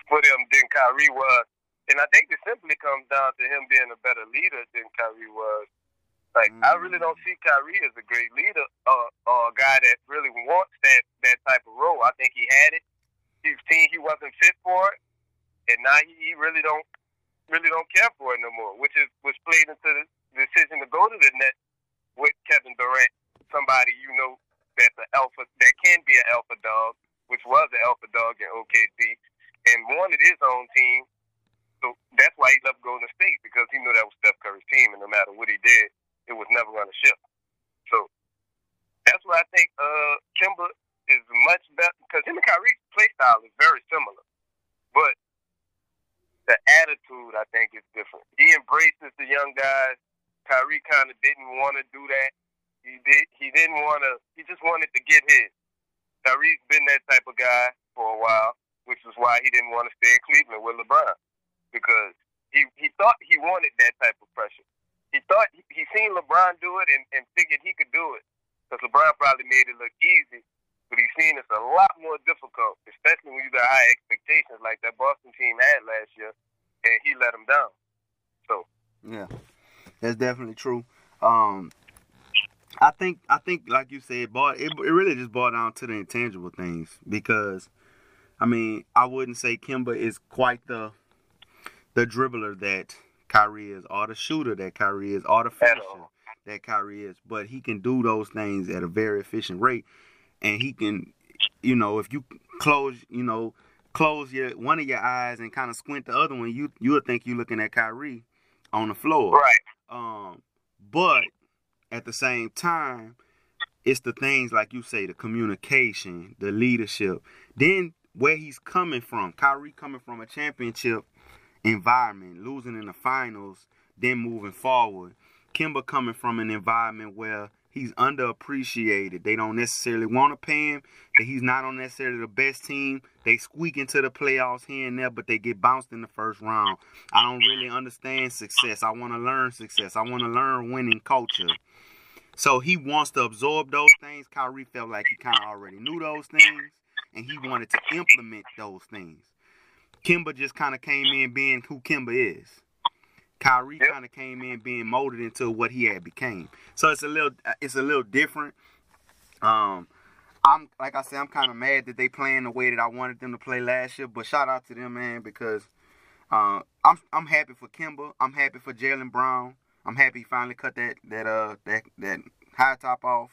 for them than Kyrie was. And I think it simply comes down to him being a better leader than Kyrie was. Like mm. I really don't see Kyrie as a great leader or, or a guy that really wants that that type of role. I think he had it. He's seen he wasn't fit for it, and now he, he really don't really don't care for it no more. Which is which played into the decision to go to the net with Kevin Durant, somebody you know that's an alpha that can be an alpha dog, which was an alpha dog in OKC, and wanted his own team. So that's why he left Golden State because he knew that was Steph Curry's team, and no matter what he did, it was never going to ship. So that's why I think uh, Kemba is much better because him and Kyrie's play style is very similar, but the attitude I think is different. He embraces the young guys. Kyrie kind of didn't want to do that. He did. He didn't want to. He just wanted to get his. Kyrie's been that type of guy for a while, which is why he didn't want to stay in Cleveland with LeBron because he he thought he wanted that type of pressure he thought he seen LeBron do it and, and figured he could do it because LeBron probably made it look easy, but he's seen it's a lot more difficult, especially when you got high expectations like that Boston team had last year, and he let them down. So yeah, that's definitely true. Um, I think I think like you said, boy, it, it really just boiled down to the intangible things because, I mean, I wouldn't say Kemba is quite the the dribbler that Kyrie is, or the shooter that Kyrie is, or the finisher that Kyrie is. But he can do those things at a very efficient rate, and he can, you know, if you close, you know, close your one of your eyes and kind of squint the other one, you you'll think you're looking at Kyrie on the floor. Right. Um, but at the same time, it's the things like you say, the communication, the leadership. Then where he's coming from, Kyrie coming from a championship environment, losing in the finals, then moving forward. Kemba coming from an environment where he's underappreciated. They don't necessarily want to pay him. That he's not on necessarily the best team. They squeak into the playoffs here and there, but they get bounced in the first round. I don't really understand success. I want to learn success. I want to learn winning culture. So he wants to absorb those things. Kyrie felt like he kind of already knew those things, and he wanted to implement those things. Kemba just kind of came in being who Kemba is. Kyrie yep. kind of came in being molded into what he had became. So it's a little it's a little different. Um, I'm like I said, I'm kind of mad that they playing the way that I wanted them to play last year. But shout out to them, man, because uh, I'm I'm happy for Kemba. I'm happy for Jaylen Brown. I'm happy he finally cut that that uh that that high top off.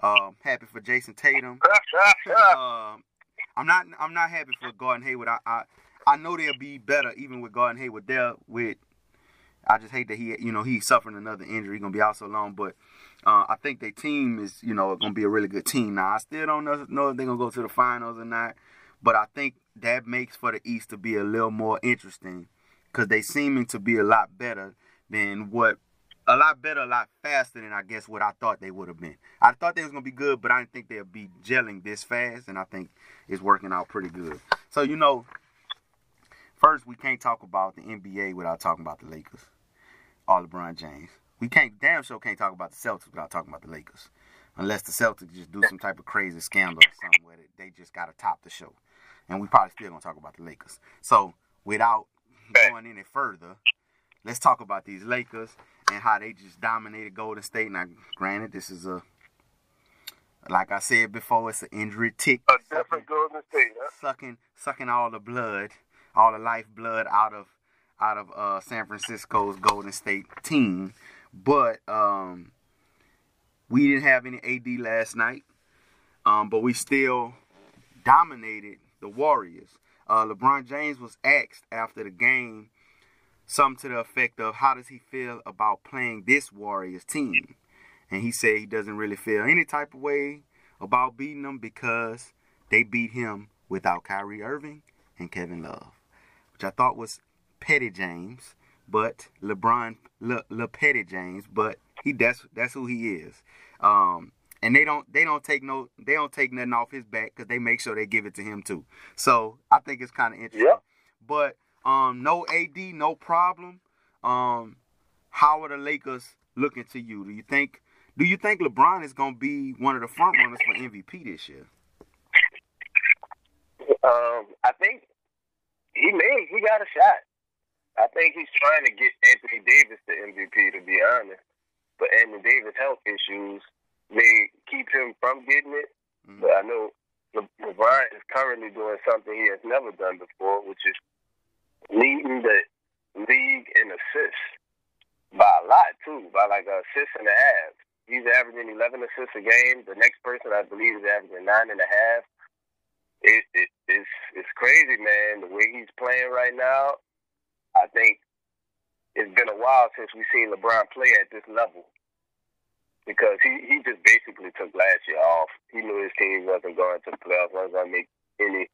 Uh, happy for Jayson Tatum. uh, I'm not I'm not happy for Gordon Hayward. I, I I know they'll be better even with Gordon Hayward there with I just hate that he, you know, he's suffering another injury. He's gonna be out so long, but uh, I think their team is, you know, gonna be a really good team. Now, I still don't know, know if they're gonna go to the finals or not, but I think that makes for the East to be a little more interesting because they seeming to be a lot better than what, a lot better, a lot faster than I guess what I thought they would have been. I thought they was gonna be good, but I didn't think they'd be gelling this fast, and I think it's working out pretty good. So you know, first we can't talk about the NBA without talking about the Lakers all LeBron James. We can't damn sure can't talk about the Celtics without talking about the Lakers. Unless the Celtics just do some type of crazy scandal or something where they just gotta top the show. And we probably still gonna talk about the Lakers. So without going any further, let's talk about these Lakers and how they just dominated Golden State. Now granted this is a like I said before, it's an injury tick. A different Golden State, huh? Sucking sucking all the blood, all the lifeblood out of out of uh, San Francisco's Golden State team. But um, we didn't have any AD last night, um, but we still dominated the Warriors. Uh, LeBron James was asked after the game something to the effect of how does he feel about playing this Warriors team? And he said he doesn't really feel any type of way about beating them because they beat him without Kyrie Irving and Kevin Love, which I thought was Petty James, but LeBron Le, Le Petty James, but he that's that's who he is. Um, and they don't they don't take no they don't take nothing off his back because they make sure they give it to him too. So I think it's kind of interesting. Yep. But um, no AD, no problem. Um, how are the Lakers looking to you? Do you think do you think LeBron is going to be one of the front runners for MVP this year? Um, I think he may. He got a shot. I think he's trying to get Anthony Davis the MVP, to be honest. But Anthony Davis' health issues may keep him from getting it. Mm-hmm. But I know Le- LeBron is currently doing something he has never done before, which is leading the league in assists by a lot too, by like a assist and a half. He's averaging 11 assists a game. The next person I believe is averaging nine and a half. It, it, it's it's crazy, man. The way he's playing right now, I think it's been a while since we've seen LeBron play at this level because he, he just basically took last year off. He knew his team wasn't going to the playoffs, wasn't going to make any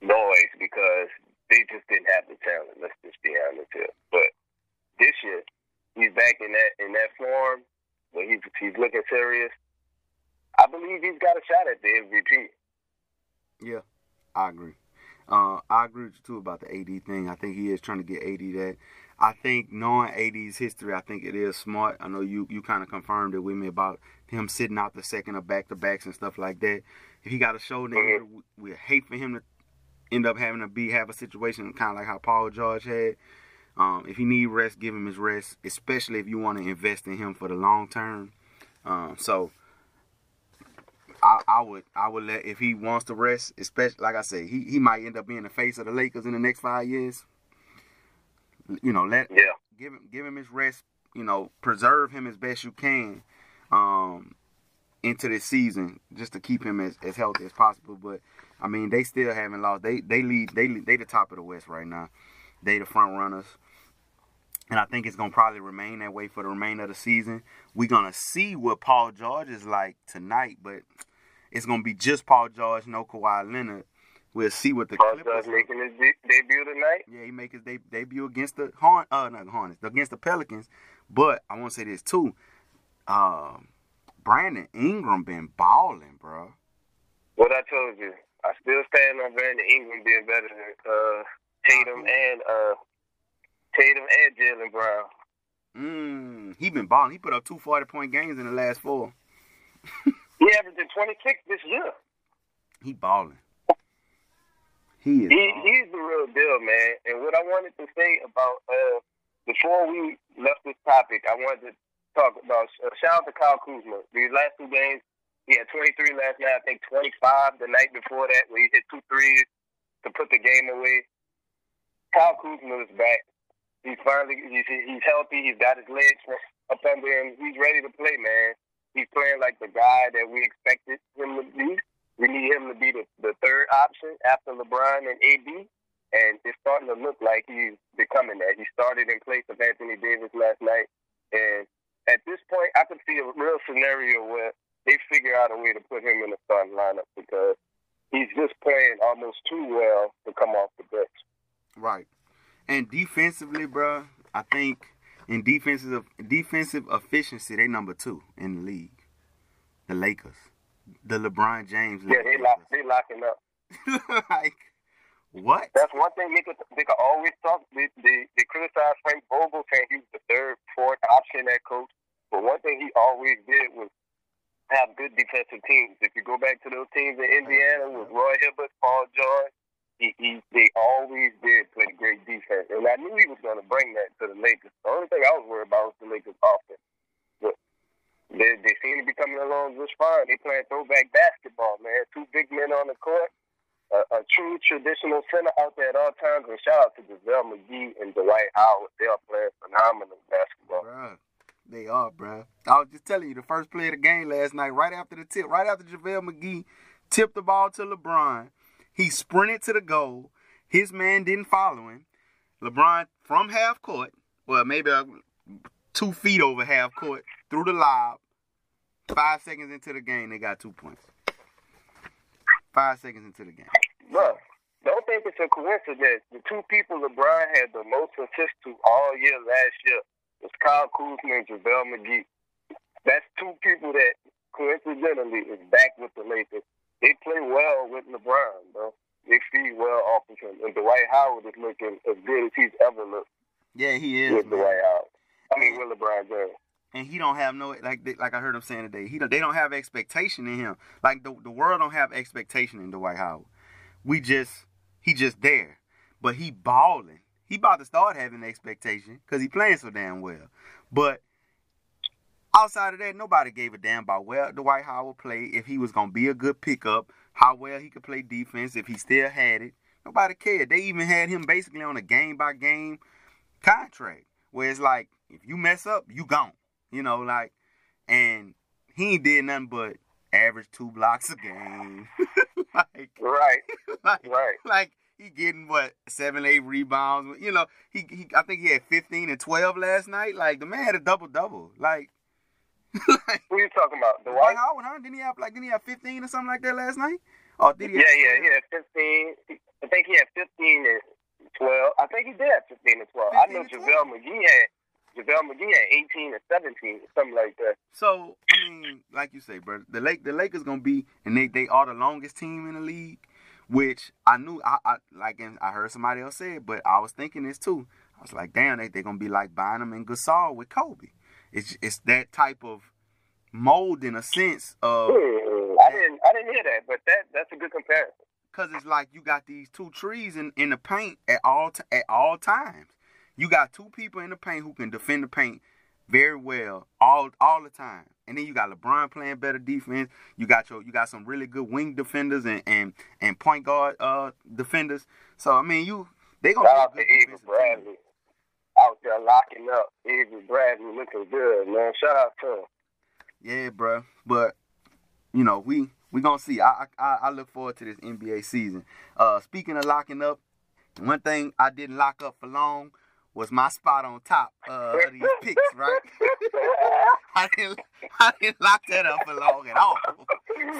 noise because they just didn't have the talent. Let's just be honest here. But this year, he's back in that in that form but he's he's looking serious. I believe he's got a shot at the MVP. Yeah, I agree. Uh, I agree with you too about the AD thing. I think he is trying to get AD that. I think knowing AD's history, I think it is smart. I know you you kind of confirmed it with me about him sitting out the second of back to backs and stuff like that. If he got a shoulder injury, we hate for him to end up having to be have a situation kind of like how Paul George had. Um, if he need rest, give him his rest, especially if you want to invest in him for the long term. Um, so I, I, would I would let if he wants to rest, especially like I say, he, he might end up being the face of the Lakers in the next five years. You know, let yeah. give him give him his rest. You know, preserve him as best you can um, into this season, just to keep him as, as healthy as possible. But I mean, they still haven't lost. They they lead they they the top of the West right now. They the front runners. And I think it's gonna probably remain that way for the remainder of the season. We're gonna see what Paul George is like tonight, but it's gonna be just Paul George, no Kawhi Leonard. We'll see what the Paul Clippers George making his de- debut tonight. Yeah, he make his de- debut against the Horn, uh, not the Hornets, against the Pelicans. But I want to say this too. Um, Brandon Ingram been balling, bro. What I told you, I still stand on Brandon Ingram being better than uh, Tatum and uh, Tatum and Jaylen Brown. Mm, he been balling. He put up two forty point games in the last four. he averaging 26 this year. He balling. He is. He, he's the real deal, man. And what I wanted to say about uh, before we left this topic, I wanted to talk about uh, shout out to Kyle Kuzma. These last two games, he had 23 last night. I think 25 the night before that, where he hit two threes to put the game away. Kyle Kuzma is back. He's finally he's, he's healthy. He's got his legs up under him. He's ready to play, man. He's playing like the guy that we expected him to be. We need him to be the, the third option after LeBron and AD, and it's starting to look like he's becoming that. He started in place of Anthony Davis last night, and at this point, I can see a real scenario where they figure out a way to put him in the starting lineup because he's just playing almost too well to come off the bench. Right, and defensively, bro, I think in defensive defensive efficiency, they number two in the league. The Lakers the LeBron James. Yeah, they lock, they locking up. like what? That's one thing they could they could always talk. They, they they criticize Frank Vogel saying he was the third, fourth option at coach. But one thing he always did was have good defensive teams. If you go back to those teams in Indiana with Roy Hibbert, Paul George, he, he they always did play great defense, and I knew he was going to bring that to the Lakers. The only thing I was worried about was the Lakers' offense. But they, they seem to be coming along just fine. They playing throwback basketball, man. Two big men on the court, a, a true traditional center out there at all times. And shout out to JaVale McGee and Dwight Howard. They are playing phenomenal basketball. Bruh. They are, bro. I was just telling you, the first play of the game last night, right after the tip, right after JaVale McGee tipped the ball to LeBron, he sprinted to the goal. His man didn't follow him. LeBron from half court, well, maybe uh, two feet over half court, threw the lob. Five seconds into the game, they got two points. Five seconds into the game. Bro, don't think it's a coincidence. The two people LeBron had the most assists to all year last year was Kyle Kuzma and JaVale McGee. That's two people that coincidentally is back with the Lakers. They play well with LeBron, bro. They feed well off of him. And Dwight Howard is looking as good as he's ever looked. Yeah, he is. With man. Dwight Howard. I mean, with LeBron James and he don't have no like like I heard him saying today. He don't, they don't have expectation in him. Like the the world don't have expectation in Dwight Howard. We just he just there, but he balling. He about to start having expectation because he playing so damn well. But outside of that, nobody gave a damn about where Dwight Howard played. If he was gonna be a good pickup, how well he could play defense, if he still had it. Nobody cared. They even had him basically on a game by game contract, where it's like if you mess up, you gone. You know, like, and he ain't did nothing but average two blocks a game. like, right, like, right. Like he getting what seven, eight rebounds. You know, he, he I think he had fifteen and twelve last night. Like the man had a double double. Like, like, what are you talking about? The Dwight Howard, huh? Didn't he have like didn't he have fifteen or something like that last night? Oh, did he? Yeah, yeah, yeah, fifteen. I think he had fifteen and twelve. I think he did have fifteen and twelve. I know JaVale McGee had JaVale McGee at 18 or 17, something like that. So, I mean, like you say, bro, the Lake the Lakers gonna be and they they are the longest team in the league, which I knew I, I like and I heard somebody else say it, but I was thinking this too. I was like, damn, they they gonna be like Bynum and Gasol with Kobe. It's it's that type of mold in a sense of. Hmm, I didn't I didn't hear that, but that that's a good comparison. Cause it's like you got these two trees in, in the paint at all t- at all times. You got two people in the paint who can defend the paint very well all all the time. And then you got LeBron playing better defense. You got your you got some really good wing defenders and and, and point guard uh defenders. So I mean you they gonna Shout Avery Bradley team. Out there locking up. Avery Bradley looking good, man. Shout out to him. Yeah, bro. But you know we we gonna see. I I I look forward to this NBA season. Uh, speaking of locking up, one thing I didn't lock up for long was my spot on top uh, of these picks, right? I didn't I didn't lock that up for long at all.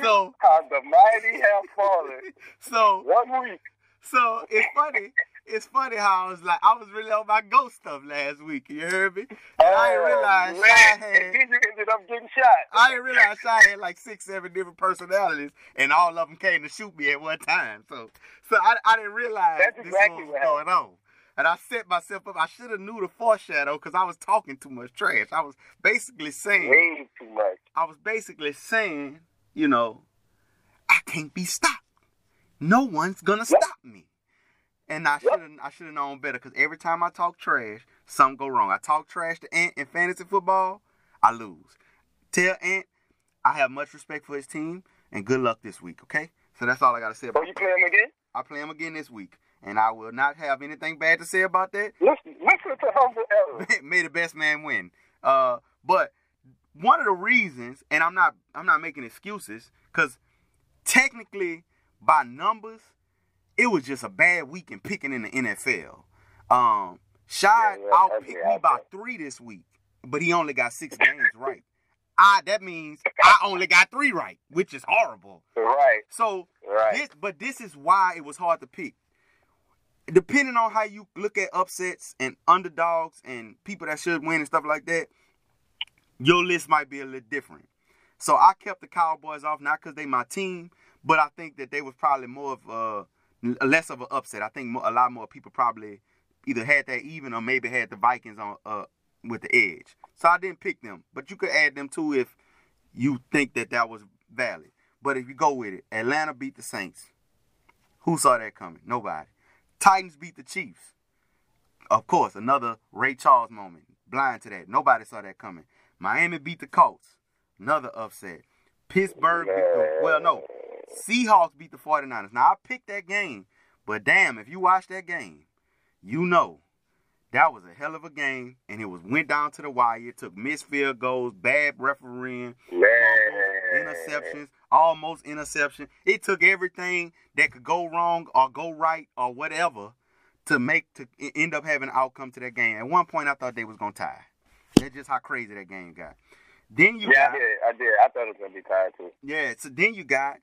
So How the mighty have fallen. So one week. So it's funny. It's funny how I was like, I was really on my ghost stuff last week. You heard me? And I didn't oh, realize man. Shy had. you ended up getting shot. I didn't realize Shy had like six, seven different personalities, and all of them came to shoot me at one time. So, so I, I didn't realize That's exactly was what going on. And I set myself up. I should have knew the foreshadow because I was talking too much trash. I was basically saying, Way too much. I was basically saying, you know, I can't be stopped. No one's gonna Yep. stop me. And I should have I should have known better because every time I talk trash, something go wrong. I talk trash to Ant in fantasy football, I lose. Tell Ant I have much respect for his team and good luck this week. Okay, so that's all I gotta say So about. you play him again? I play him again this week, and I will not have anything bad to say about that. Listen, listen to humble error. May the best man win. Uh, but one of the reasons, and I'm not I'm not making excuses, because technically by numbers, it was just a bad week in picking in the NFL. Um, Shy Yeah, yeah, outpicked me by three this week, but he only got six games right. I that means I only got three right, which is horrible. Right, So right. this, but this is why it was hard to pick. Depending on how you look at upsets and underdogs and people that should win and stuff like that, your list might be a little different. So I kept the Cowboys off not because they my team, but I think that they was probably more of uh less of an upset. I think a lot more people probably either had that even or maybe had the Vikings on uh with the edge. So I didn't pick them, but you could add them too if you think that that was valid. But if you go with it, Atlanta beat the Saints. Who saw that coming? Nobody. Titans beat the Chiefs. Of course, another Ray Charles moment. Blind to that. Nobody saw that coming. Miami beat the Colts. Another upset. Pittsburgh beat the well, no. Seahawks beat the 49ers. Now I picked that game, but damn, if you watch that game, you know that was a hell of a game, and it was went down to the wire. It took missed field goals, bad refereeing, Man. interceptions, almost interception. It took everything that could go wrong or go right or whatever to make to end up having an outcome to that game. At one point, I thought they was gonna tie. That's just how crazy that game got. Then you Yeah, I did. I did. I thought it was gonna be tied too. yeah. So then you got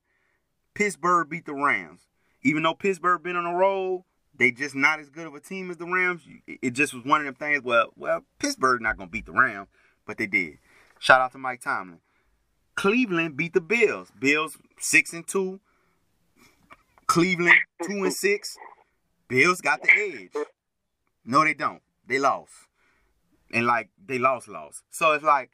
Pittsburgh beat the Rams. Even though Pittsburgh been on a roll, they just not as good of a team as the Rams. It just was one of them things. Well, well, Pittsburgh not gonna beat the Rams, but they did. Shout out to Mike Tomlin. Cleveland beat the Bills. Bills six and two. Cleveland two and six. Bills got the edge. No, they don't. They lost. And like they lost, lost. So it's like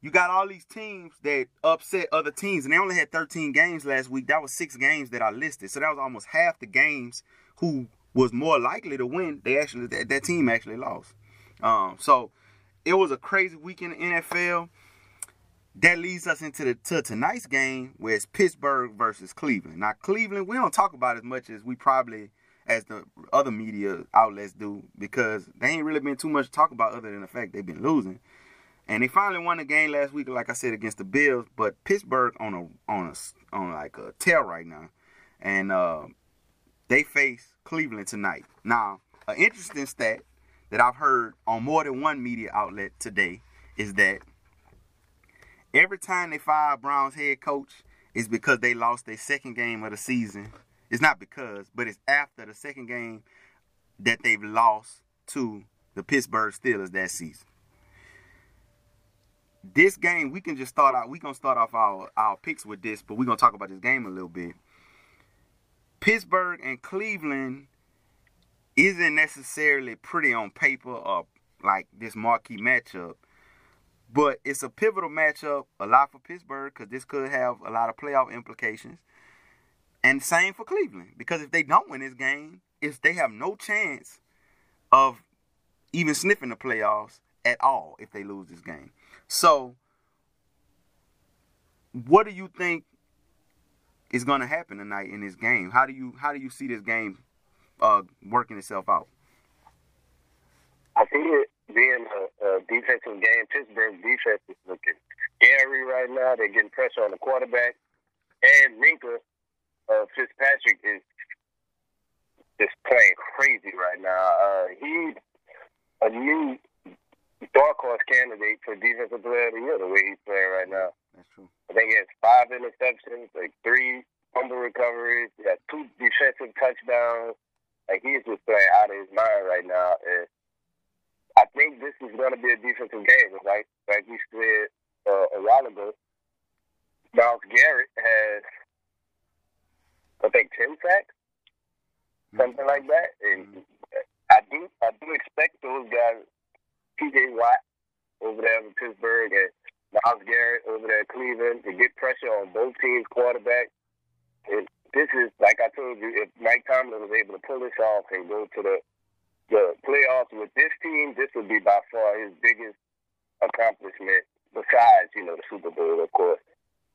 you got all these teams that upset other teams, and they only had 13 games last week. That was six games that I listed. So that was almost half the games who was more likely to win. They actually that, that team actually lost. Um, so it was a crazy week in the NFL. That leads us into the to tonight's game, where it's Pittsburgh versus Cleveland. Now Cleveland, we don't talk about as much as we probably as the other media outlets do because they ain't really been too much to talk about other than the fact they've been losing. And they finally won the game last week, like I said, against the Bills. But Pittsburgh on a on a on like a tear right now, and uh, they face Cleveland tonight. Now, an interesting stat that I've heard on more than one media outlet today is that every time they fire Browns head coach is because they lost their second game of the season. It's not because, but it's after the second game that they've lost to the Pittsburgh Steelers that season. This game, we can just start out. We gonna start off our our picks with this, but we're gonna talk about this game a little bit. Pittsburgh and Cleveland isn't necessarily pretty on paper or like this marquee matchup, but it's a pivotal matchup a lot for Pittsburgh because this could have a lot of playoff implications. And same for Cleveland because if they don't win this game, if they have no chance of even sniffing the playoffs at all if they lose this game. So, what do you think is going to happen tonight in this game? How do you how do you see this game uh, working itself out? I see it being a, a defensive game. Pittsburgh's defense is looking scary right now. They're getting pressure on the quarterback, and Minkah uh, Fitzpatrick is just playing crazy right now. Uh, he's a new dark horse candidate for defensive player of the year. The way he's playing right now. That's true. I think he has five interceptions, like three fumble recoveries. He got two defensive touchdowns. Like he's just playing out of his mind right now, and I think this is going to be a defensive game. Like like we said uh, a while ago, Myles Garrett has I think ten sacks, something like that, and I do I do expect those guys, T.J. Watt over there in Pittsburgh and Myles Garrett over there in Cleveland to get pressure on both teams' quarterbacks. And this is like I told you, if Mike Tomlin was able to pull this off and go to the the playoffs with this team, this would be by far his biggest accomplishment, besides you know the Super Bowl, of course.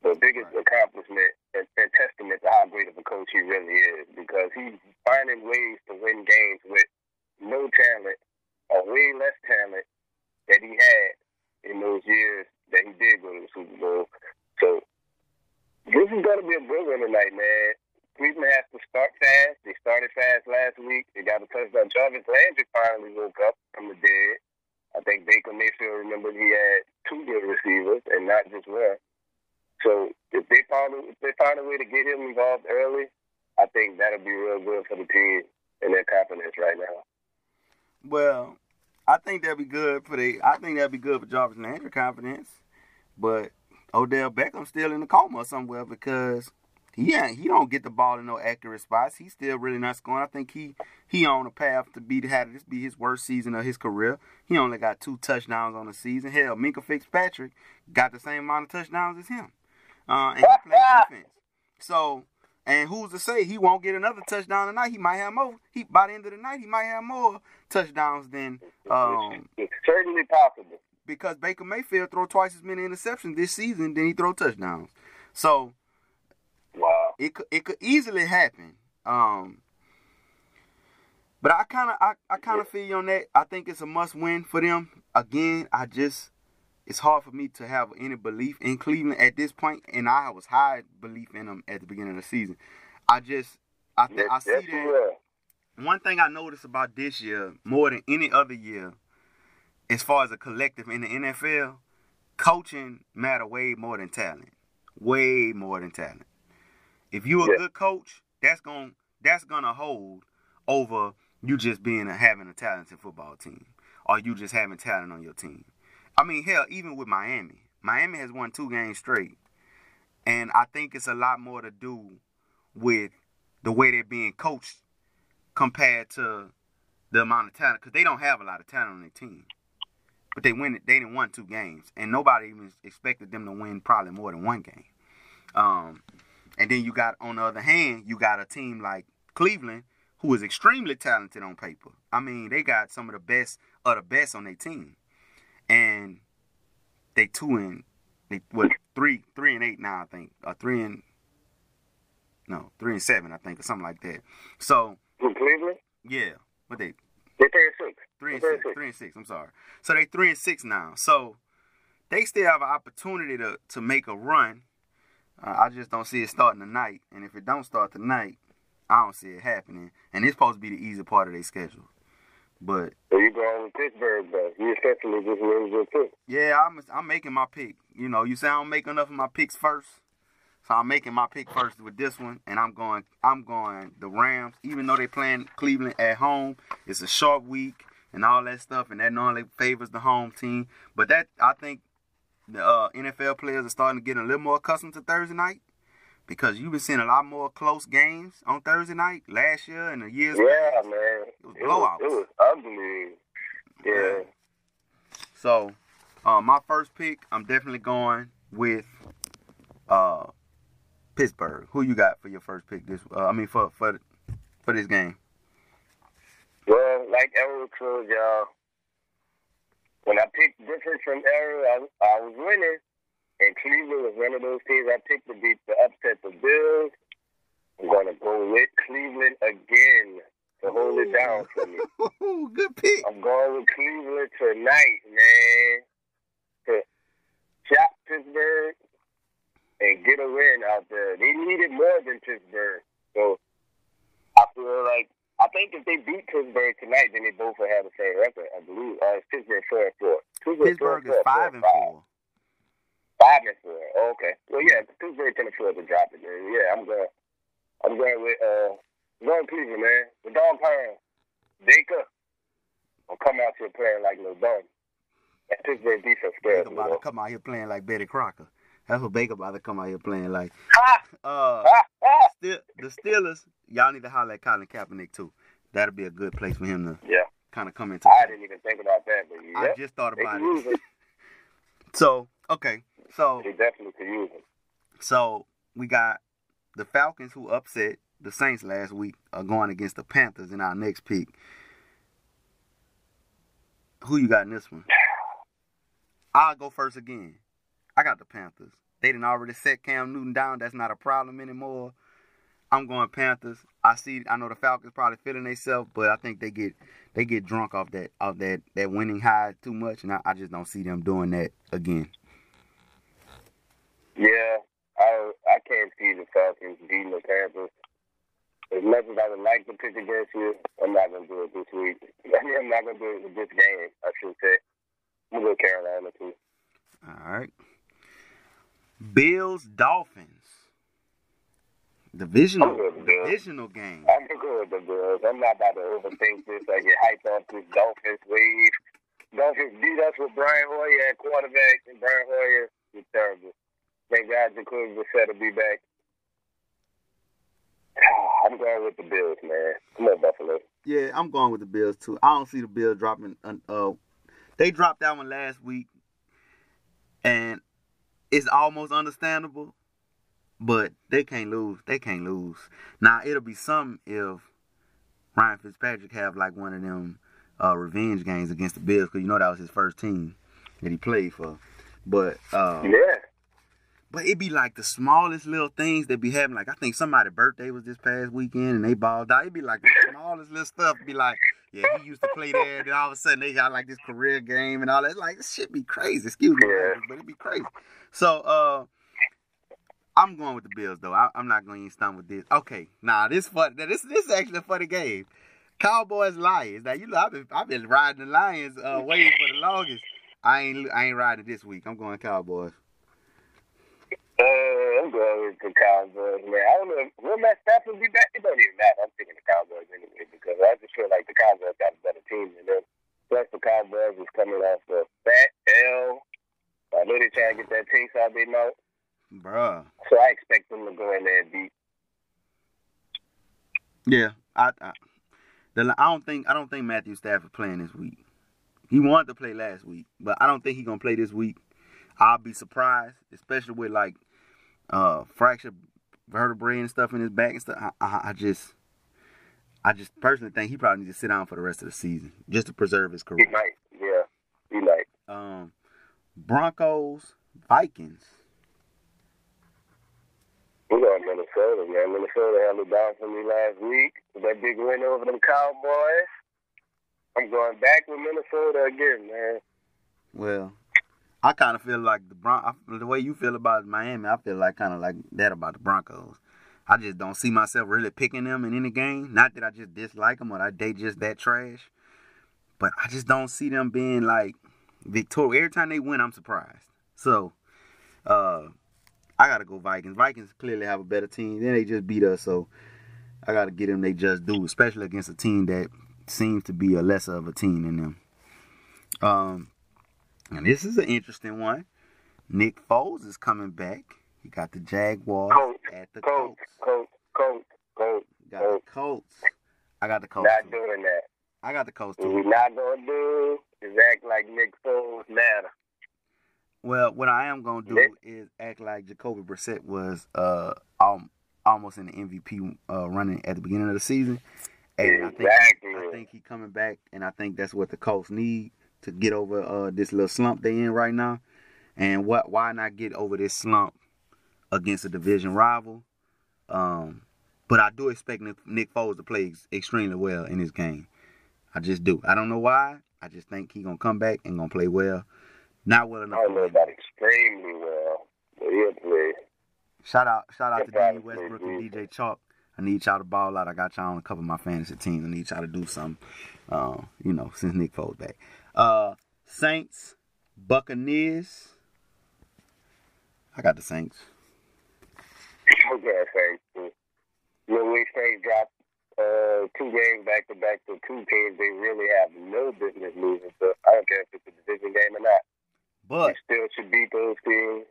The biggest right. accomplishment and, and testament to how great of a coach he really is, because he's finding ways to win games with no talent or way less talent that he had in those years that he did go to the Super Bowl. So this is going to be a good one tonight, man. Cleveland has to start fast. They started fast last week. They got a touchdown. Jarvis Landry finally woke up from the dead. I think Baker Mayfield remembered he had two good receivers and not just one. So if they find if they find a way to get him involved early, I think that'll be real good for the team and their confidence right now. Well, I think that'd be good for the. I think that'd be good for Jarvis Landry confidence, but Odell Beckham still in the coma somewhere because he ain't, he don't get the ball in no accurate spots. He's still really not scoring. I think he he on a path to be have this be his worst season of his career. He only got two touchdowns on the season. Hell, Minkah Fitzpatrick got the same amount of touchdowns as him, uh, and he plays defense. So, and who's to say he won't get another touchdown tonight? He might have more. He by the end of the night, he might have more touchdowns than. Um, it's certainly possible because Baker Mayfield throw twice as many interceptions this season than he throw touchdowns. So Wow. It could it could easily happen. Um, but I kind of I, I kind of feel you on that. I think it's a must win for them. Again, I just it's hard for me to have any belief in Cleveland at this point, and I was high belief in them at the beginning of the season. I just I th- I see yes, that. One thing I noticed about this year more than any other year, as far as a collective in the NFL, coaching matter way more than talent. Way more than talent. If you're a good coach, that's going that's gonna hold over you just being a, having a talented football team or you just having talent on your team. I mean, hell, even with Miami, Miami has won two games straight, and I think it's a lot more to do with the way they're being coached compared to the amount of talent because they don't have a lot of talent on their team. But they win. They didn't win two games, and nobody even expected them to win probably more than one game. Um, and then you got on the other hand, you got a team like Cleveland who is extremely talented on paper. I mean, they got some of the best of the best on their team. And they two and they what three three and eight now I think. Or three and no, three and seven, I think, or something like that. So Cleveland? Yeah. What they they three and six. Three and six. six. Three and six, I'm sorry. So they three and six now. So they still have an opportunity to, to make a run uh, I just don't see it starting tonight. And if it don't start tonight, I don't see it happening. And it's supposed to be the easy part of their schedule. But so you going with Pittsburgh, though? You essentially just made your pick. Yeah, I'm I'm making my pick. You know, you say I don't make enough of my picks first, so I'm making my pick first with this one, and I'm going I'm going the Rams. Even though they playing Cleveland at home, it's a short week and all that stuff, and that normally favors the home team. But that I think the uh, NFL players are starting to get a little more accustomed to Thursday night because you've been seeing a lot more close games on Thursday night last year and the years. Yeah, past. man. It was blowouts. It was, it was ugly. Yeah. So, uh, my first pick, I'm definitely going with uh, Pittsburgh. Who you got for your first pick? This, uh, I mean, for for for this game. Well, like Eric told y'all, when I picked different from Arrow, I, I was winning. And Cleveland was one of those teams I picked to beat the upset the Bills. I'm going to go with Cleveland again to hold it down for me. Good pick. I'm going with Cleveland tonight, man. To chop Pittsburgh and get a win out there. They needed more than Pittsburgh. So I feel like I think if they beat Pittsburgh tonight, then they both will have the same record. I believe. Uh, it's Pittsburgh four and four. Pittsburgh, Pittsburgh is four, and four. Five and four. Oh, okay. Well, yeah, Pittsburgh afford to drop it. Then. Yeah, I'm going. I'm going with uh Going Cleveland, man. The dog pound. Baker will come out here playing like no dog. That Pittsburgh defense scares Baker about to come out here playing like Betty Crocker. That's what Baker about to come out here playing like. Ha! Uh, Ha! Ha! still the Steelers. Y'all need to holler at Colin Kaepernick too. That'll be a good place for him to Yeah. kind of come into. I didn't even think about that, but I just thought about use it. So okay, so They definitely could use him. so we got the Falcons who upset the Saints last week are going against the Panthers in our next pick. Who you got in this one? I'll go first again. I got the Panthers. They didn't already set Cam Newton down. That's not a problem anymore. I'm going Panthers. I see. I know the Falcons probably feeling themselves, but I think they get they get drunk off that off that that winning high too much, and I, I just don't see them doing that again. Yeah, I I can't see the Falcons beating the Panthers. As much as I would like to pick against you, I'm not gonna do it this week. I'm not gonna do it with this game. I should say. I'm gonna go Carolina too. All right. Bills Dolphins. Divisional I'm good with divisional game. I'm gonna go with the Bills. I'm not about to overthink this. I get hyped off this Dolphins wave. Dolphins beat us with Brian Hoyer at quarterback, and Brian Hoyer is terrible. Thank God Jacoby Brissett will be back. I'm going with the Bills, man. Come on, Buffalo. Yeah, I'm going with the Bills too. I don't see the Bills dropping. Uh, uh, they dropped that one last week, and it's almost understandable. But they can't lose. They can't lose. Now it'll be something if Ryan Fitzpatrick have like one of them uh, revenge games against the Bills because you know that was his first team that he played for. But uh, Yeah. But it be like the smallest little things that be happening. Like I think somebody's birthday was this past weekend and they balled out. It be like the smallest little stuff. Be like, yeah, he used to play there, and then all of a sudden they got like this career game and all that. Like this shit be crazy. Excuse me, but it be crazy. So uh, I'm going with the Bills though. I, I'm not going to even stunt with this. Okay, nah, this fun. This this is actually a funny game. Cowboys Lions. Now you know I've been I've been riding the Lions uh, waiting for the longest. I ain't I ain't riding this week. I'm going Cowboys. Uh, I'm going with the Cowboys, man. I don't know. if- Will Matt Stafford be back? It don't even matter. I'm picking the Cowboys anyway because I just feel like the Cowboys got a better team than them. Plus, the Cowboys is coming off a fat L. I know they're trying to get that taste out their mouth, Bruh. so I expect them to go in there and beat. Yeah, I, I the I don't think I don't think Matthew Stafford playing this week. He wanted to play last week, but I don't think he gonna play this week. I'll be surprised, especially with like uh fractured vertebrae and stuff in his back and stuff. I, I, I just, I just personally think he probably needs to sit down for the rest of the season just to preserve his career. He might, yeah, he might. Um, Broncos, Vikings. We going Minnesota, man. Minnesota held it down for me last week with that big win over them Cowboys. I'm going back with Minnesota again, man. Well, I kind of feel like the Bron- the way you feel about Miami. I feel like kind of like that about the Broncos. I just don't see myself really picking them in any game. Not that I just dislike them or that they just that trash, but I just don't see them being like victorious. Every time they win, I'm surprised. So, uh, I gotta go Vikings. Vikings clearly have a better team. Then they just beat us, so I gotta get them. They just do, especially against a team that seems to be a lesser of a team than them. Um, and this is an interesting one. Nick Foles is coming back. He got the Jaguars Colts, at the Colts, Colts. Colts, Colts, Colts. Got the Colts. I got the Colts. Not too. doing that. I got the Colts What too. we not gonna do is act like Nick Foles matter. Well, what I am gonna do Nick- is act like Jacoby Brissett was uh um, almost in the MVP uh, running at the beginning of the season, and I think Exactly. I think he coming back, and I think that's what the Colts need to get over uh, this little slump they in right now. And what? Why not get over this slump against a division rival? Um, but I do expect Nick, Nick Foles to play ex- extremely well in this game. I just do. I don't know why. I just think he gonna come back and gonna play well. Not well I enough. don't to know about extremely well, but he'll play. Shout out, shout out He'll to D. Westbrook and DJ Chark. I need y'all to ball out. I got y'all on a couple of my fantasy teams. I need y'all to do something. Uh, you know, since Nick Foles back. Uh, Saints, Buccaneers. I got the Saints. Okay, thanks. You know, we Saints dropped uh, two games back to back to two teams they really have no business losing. So I don't care if it's a division game or not. But you still should beat those teams.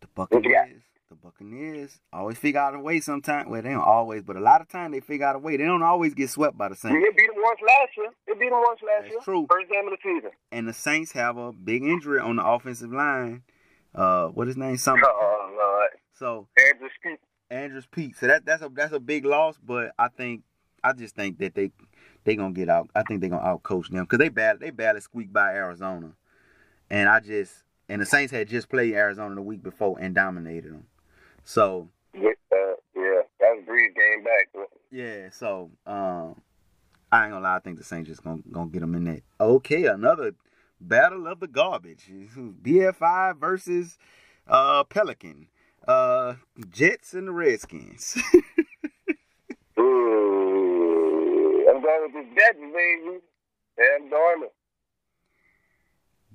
The Buccaneers, the Buccaneers always figure out a way. Sometimes, well, they don't always, but a lot of time they figure out a way. They don't always get swept by the Saints. They beat them once last year. They beat them once last That's year. true. First game of the season. And the Saints have a big injury on the offensive line. Uh, what his name? Something. Oh Lord. So Andrus Peat. Andrus Peat. So that that's a that's a big loss, but I think I just think that they they gonna get out. I think they gonna out coach them because they bad they badly squeaked by Arizona, and I just and the Saints had just played Arizona the week before and dominated them. So Yeah, uh, yeah, that was Brees game back. yeah, so um, I ain't gonna lie. I think the Saints just gonna gonna get them in that. Okay, another battle of the garbage. BFI versus uh Pelican. Uh, Jets and the Redskins. Ooh, I'm going with the Jets, baby. Sam Darnold.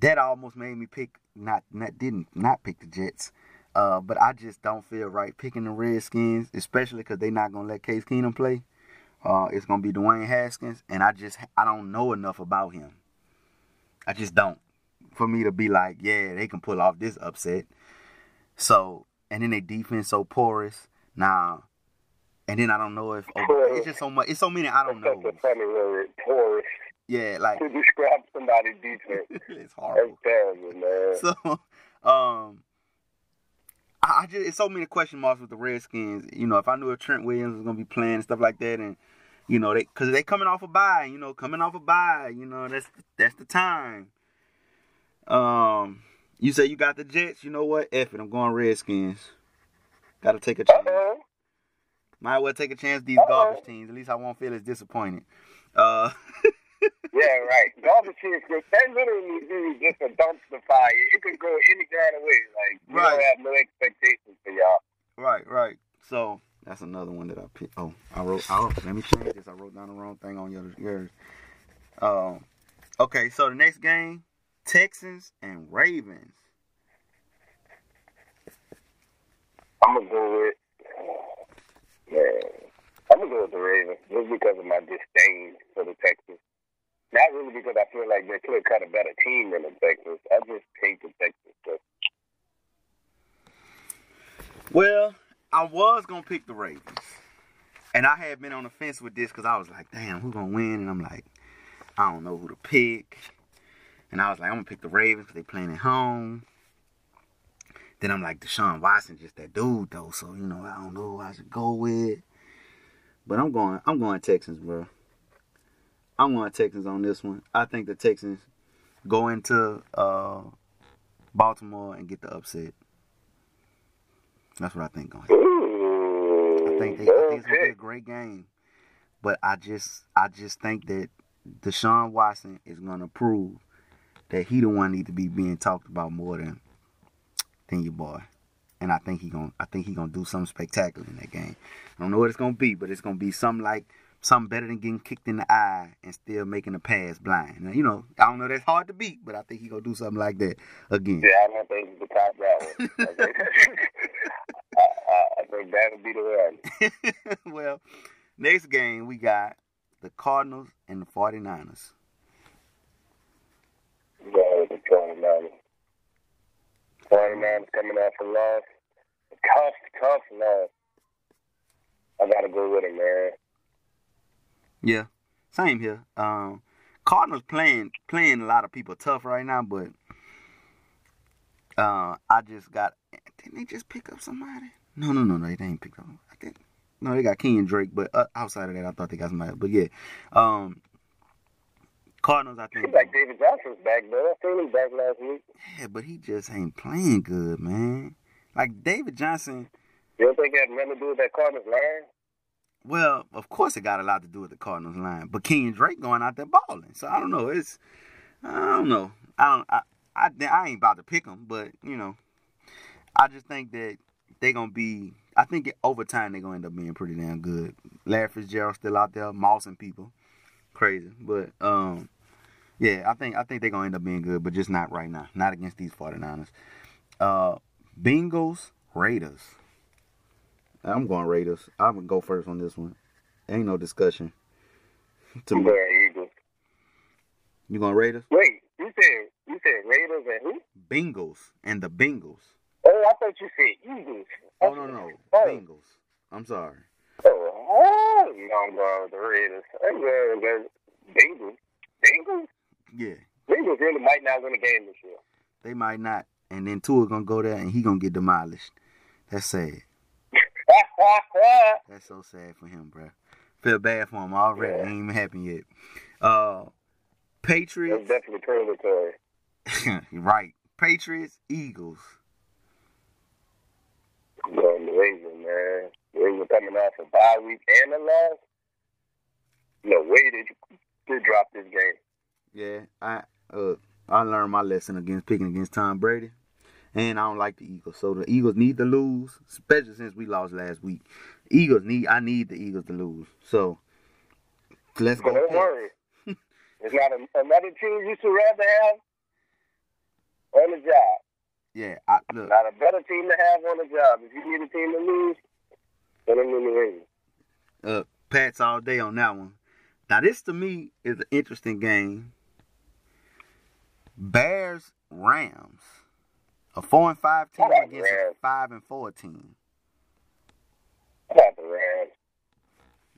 that almost made me pick not not didn't not pick the Jets. Uh, but I just don't feel right picking the Redskins, especially because they're not gonna let Case Keenum play. Uh, it's gonna be Dwayne Haskins, and I just I don't know enough about him. I just don't for me to be like, yeah, they can pull off this upset. So and then they defense so porous now, and then I don't know if oh, it's just so much. It's so many I don't That's know. a funny word, porous, Yeah, like to describe somebody's defense. it's That's horrible. terrible, man. So, um, I, just it's so many question marks with the Redskins. You know, if I knew if Trent Williams was gonna be playing and stuff like that, and you know they because they coming off a bye. You know, coming off a bye. You know that's that's the time. Um, you say you got the Jets. You know what? F it. I'm going Redskins. Got to take a chance. Uh-oh. Might well take a chance. These Uh-oh. garbage teams. At least I won't feel as disappointed. Uh, Yeah, right. Is good. That literally is just a dumpster fire. It could go any kind of way. Like, you Right. don't have no expectations for y'all. Right, right. So that's another one that I picked. Oh, I wrote. Oh, let me change this. I wrote down the wrong thing on yours. yours. Um. Okay, so the next game, Texans and Ravens. I'm gonna go with man. I'm gonna go with the Ravens just because of my disdain for the Texans. Not really because I feel like they're clear cut a better team than the Texans. I just hate the Texans. So, Well, I was gonna pick the Ravens, and I had been on the fence with this because I was like, "Damn, who's gonna win?" And I'm like, I don't know who to pick. And I was like, I'm gonna pick the Ravens because they playing at home. Then I'm like, Deshaun Watson, just that dude though. So you know, I don't know who I should go with. But I'm going, I'm going Texans, bro. I'm going Texans on this one. I think the Texans go into uh, Baltimore and get the upset. That's what I think going. I think they, I think it's gonna be a great game. But I just I just think that Deshaun Watson is gonna prove that he the one need to be being talked about more than than your boy. And I think he gonna I think he gonna do something spectacular in that game. I don't know what it's gonna be, but it's gonna be something like something better than getting kicked in the eye and still making the pass blind. Now, you know, I don't know that's hard to beat, but I think he gonna do something like that again. Yeah, I don't think the top that one. I think, I, I, I think that would be the one. well, next game we got the Cardinals and the 49ers. Going with the 49ers. 49ers coming off a loss. Tough, tough loss. I gotta go with him, man. Yeah, same here. Um, Cardinals playing playing a lot of people tough right now, but uh, I just got. Didn't they just pick up somebody? No, no, no, no. They ain't picked up. I think no, they got Kenyan Drake, but uh, outside of that, I thought they got somebody. But yeah, um, Cardinals. I think. Like David Johnson's back, though. I seen him back last week. Yeah, but he just ain't playing good, man. Like David Johnson. You don't think that had nothing to do with that Cardinals line? Well, of course, it got a lot to do with the Cardinals line, but Kenyan Drake going out there balling. So I don't know. It's I don't know. I don't. I I, I ain't about to pick them, but you know, I just think that they're gonna be. I think over time they're gonna end up being pretty damn good. Larry Fitzgerald still out there, mossing people, crazy. But um, yeah, I think I think they're gonna end up being good, but just not right now. Not against these 49ers. Uh, Bengals, Raiders. I'm going Raiders. I'm gonna go first on this one. ain't no discussion. To me, going Eagles. you gonna Raiders? Wait, you said you said Raiders and who? Bengals and the Bengals. Oh, I thought you said Eagles. Oh no no, Oh. Bengals. I'm sorry. Oh, no, I'm going with the Raiders. I'm going with Bengals. Bengals? Yeah, Bengals really might not win a game this year. they might not, and then Tua gonna go there and he gonna get demolished. That's sad. That's so sad for him, bro. Feel bad for him already. Yeah. Ain't even happened yet. Uh, That's Patriots. definitely purgatory. right. Patriots. Eagles. Going the Ravens, man. The Ravens coming off a bye week and a loss. No way did you to drop this game. Yeah, I uh I learned my lesson against picking against Tom Brady, and I don't like the Eagles. So the Eagles need to lose, especially since we lost last week. Eagles need I need the Eagles to lose. So let's go. don't worry. It's not a, another team you should rather have on the job. Yeah, I, look, Not a better team to have on the job. If you need a team to lose, put them in the ring. uh, Pats all day on that one. Now this to me is an interesting game. Bears Rams, a four and five team like against a five and four team. I got the Rams.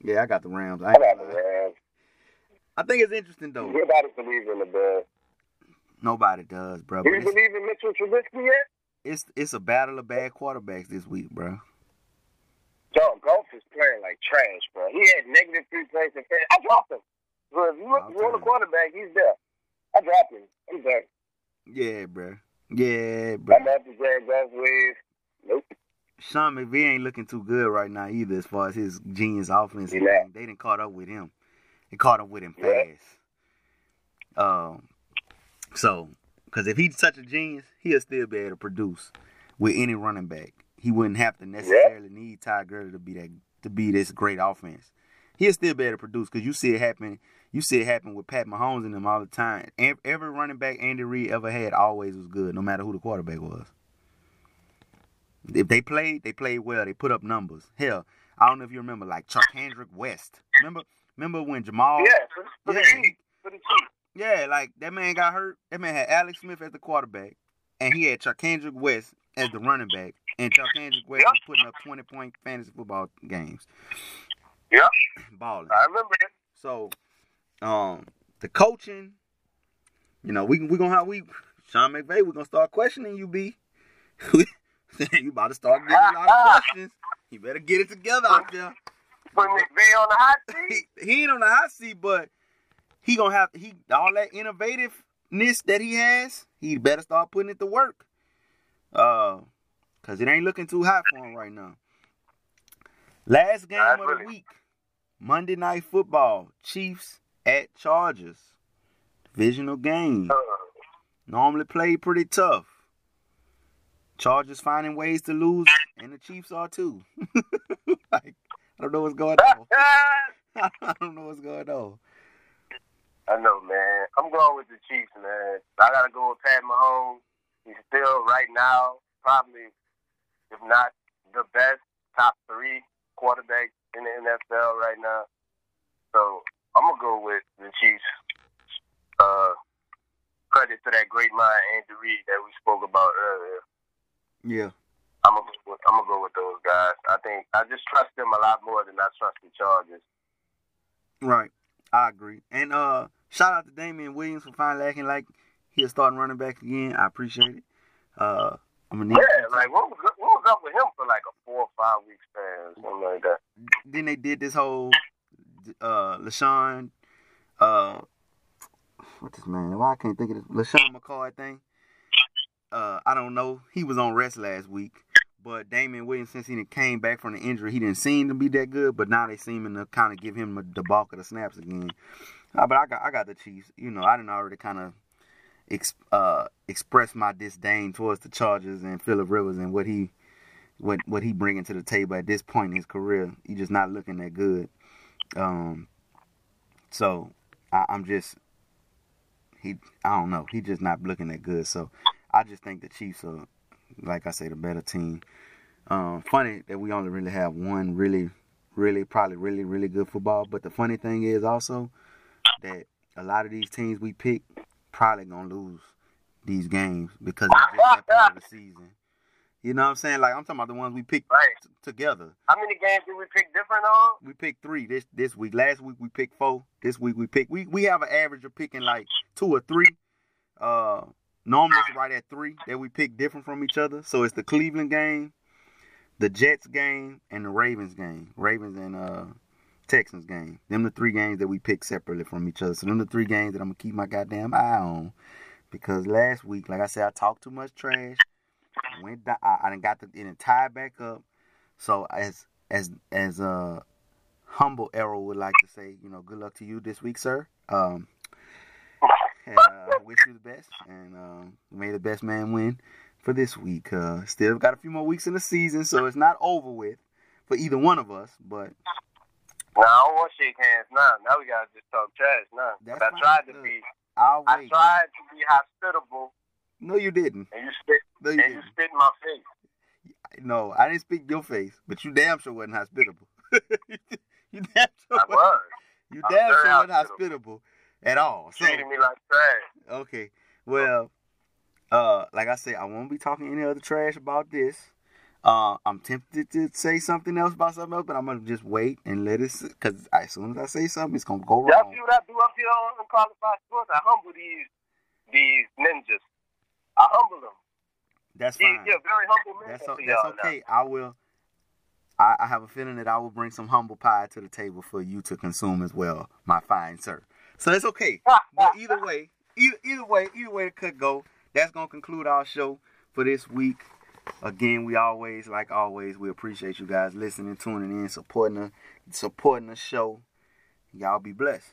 Yeah, I got the Rams. I, I got the. Rams. I think it's interesting though. Nobody believes in the Bears. Nobody does, bro. Do you believe in Mitchell Trubisky yet? it's it's a battle of bad quarterbacks this week, bro. John Goff is playing like trash, bro. He had negative three plays in. I dropped him. So if you look you want a quarterback, he's there. I dropped him. I'm done. Yeah, bro. Yeah, bro. I'm Jared Goff wave. Nope. Sean McVay ain't looking too good right now either, as far as his genius offense. They didn't caught up with him. They caught up with him Yeah. fast. Um, so because if he's such a genius, he'll still be able to produce with any running back. He wouldn't have to necessarily need Todd Gurley to be that to be this great offense. He'll still be able to produce because you see it happen. You see it happen with Pat Mahomes and them all the time. Every running back Andy Reid ever had always was good, no matter who the quarterback was. If they played, they played well. They put up numbers. Hell, I don't know if you remember, like Charcandrick West. Remember, remember when Jamaal? Yeah, for, for Yeah. Yeah, like that man got hurt. That man had Alex Smith as the quarterback, and he had Charcandrick West as the running back. And Charcandrick West Yep. was putting up twenty point fantasy football games. Yep. balling. I remember it. So, um, the coaching, you know, we we gonna have we Sean McVay. We gonna start questioning you, B. you about to start getting a lot of questions. You better get it together out there. Put McVay on the hot seat. He, he ain't on the hot seat, but he gonna have he all that innovativeness that he has. He better start putting it to work. Uh, cause it ain't looking too hot for him right now. Last game Nah, of the really. week, Monday Night Football, Chiefs at Chargers, divisional game. Normally played pretty tough. Chargers finding ways to lose, and the Chiefs are too. like, I don't know what's going on. I don't know what's going on. I know, man. I'm going with the Chiefs, man. I gotta go with Pat Mahomes. He's still right now probably, if not the best, top three quarterback in the NFL right now. So I'm gonna go with the Chiefs. Uh, credit to that great mind Andy Reid that we spoke about earlier. Yeah. I'm gonna go with, I'm gonna go with those guys. I think I just trust them a lot more than I trust the Chargers. Right. I agree. And uh shout out to Damien Williams for finally acting like he'll start running back again. I appreciate it. Uh I'm gonna need Yeah, like what was what was up with him for like a four or five week span, something like that. then they did this whole uh LeSean uh what's his man? Why I can't think of this LeSean McCoy thing. Uh I don't know. He was on rest last week. But Damien Williams, since he came back from the injury, he didn't seem to be that good. But now they seeming to kind of give him the, the bulk of the snaps again. Uh, but I got I got the Chiefs. You know, I didn't already kind of ex, uh, express my disdain towards the Chargers and Philip Rivers and what he what what he bringing to the table at this point in his career. He just not looking that good. Um, so I, I'm just he I don't know. He just not looking that good. So I just think the Chiefs are, like I say, the better team. Um, funny that we only really have one really really, probably really, really good football. But the funny thing is also that a lot of these teams we pick probably gonna lose these games because it's just of the season. You know what I'm saying? Like I'm talking about the ones we picked Right. t- together. How many games did we pick different on? We picked three this this week. Last week we picked four. This week we picked we we have an average of picking like two or three. Uh normally it's right at three that we pick different from each other. So it's the Cleveland game, the Jets game, and the Ravens game. Ravens and uh Texans game. Them the three games that we pick separately from each other. So them the three games that I'm gonna keep my goddamn eye on. Because last week, like I said, I talked too much trash. Went down, I, I got the tied back up. So as as as uh humble Arrow would like to say, you know, good luck to you this week, sir. Um and, uh, wish you the best, and um, may the best man win for this week. Uh, still got a few more weeks in the season, so it's not over with for either one of us. But no, I don't want to shake hands now. Now we gotta just talk trash now. I tried to Look, be I'll I wait. tried to be hospitable No, you didn't. and you spit No, you and you didn't. spit in my face. No, I didn't speak your face, but you damn sure wasn't hospitable. you damn sure. I was. You I'm damn sure wasn't hospitable. at all. So Treating me like trash. okay, well, uh, like I said, I won't be talking any other trash about this. Uh, I'm tempted to say something else about something else, but I'm gonna just wait and let it, because as soon as I say something, it's gonna go Y'all wrong. see what I do up here on Qualified Sports? I humble these these ninjas. I humble them. That's fine. a very humble man. That's to o- y'all that's now. okay. I will. I, I have a feeling that I will bring some humble pie to the table for you to consume as well, my fine sir. So that's okay. But either way, either, either way, either way it could go. That's gonna conclude our show for this week. Again, we always, like always, we appreciate you guys listening, tuning in, supporting the supporting the show. Y'all be blessed.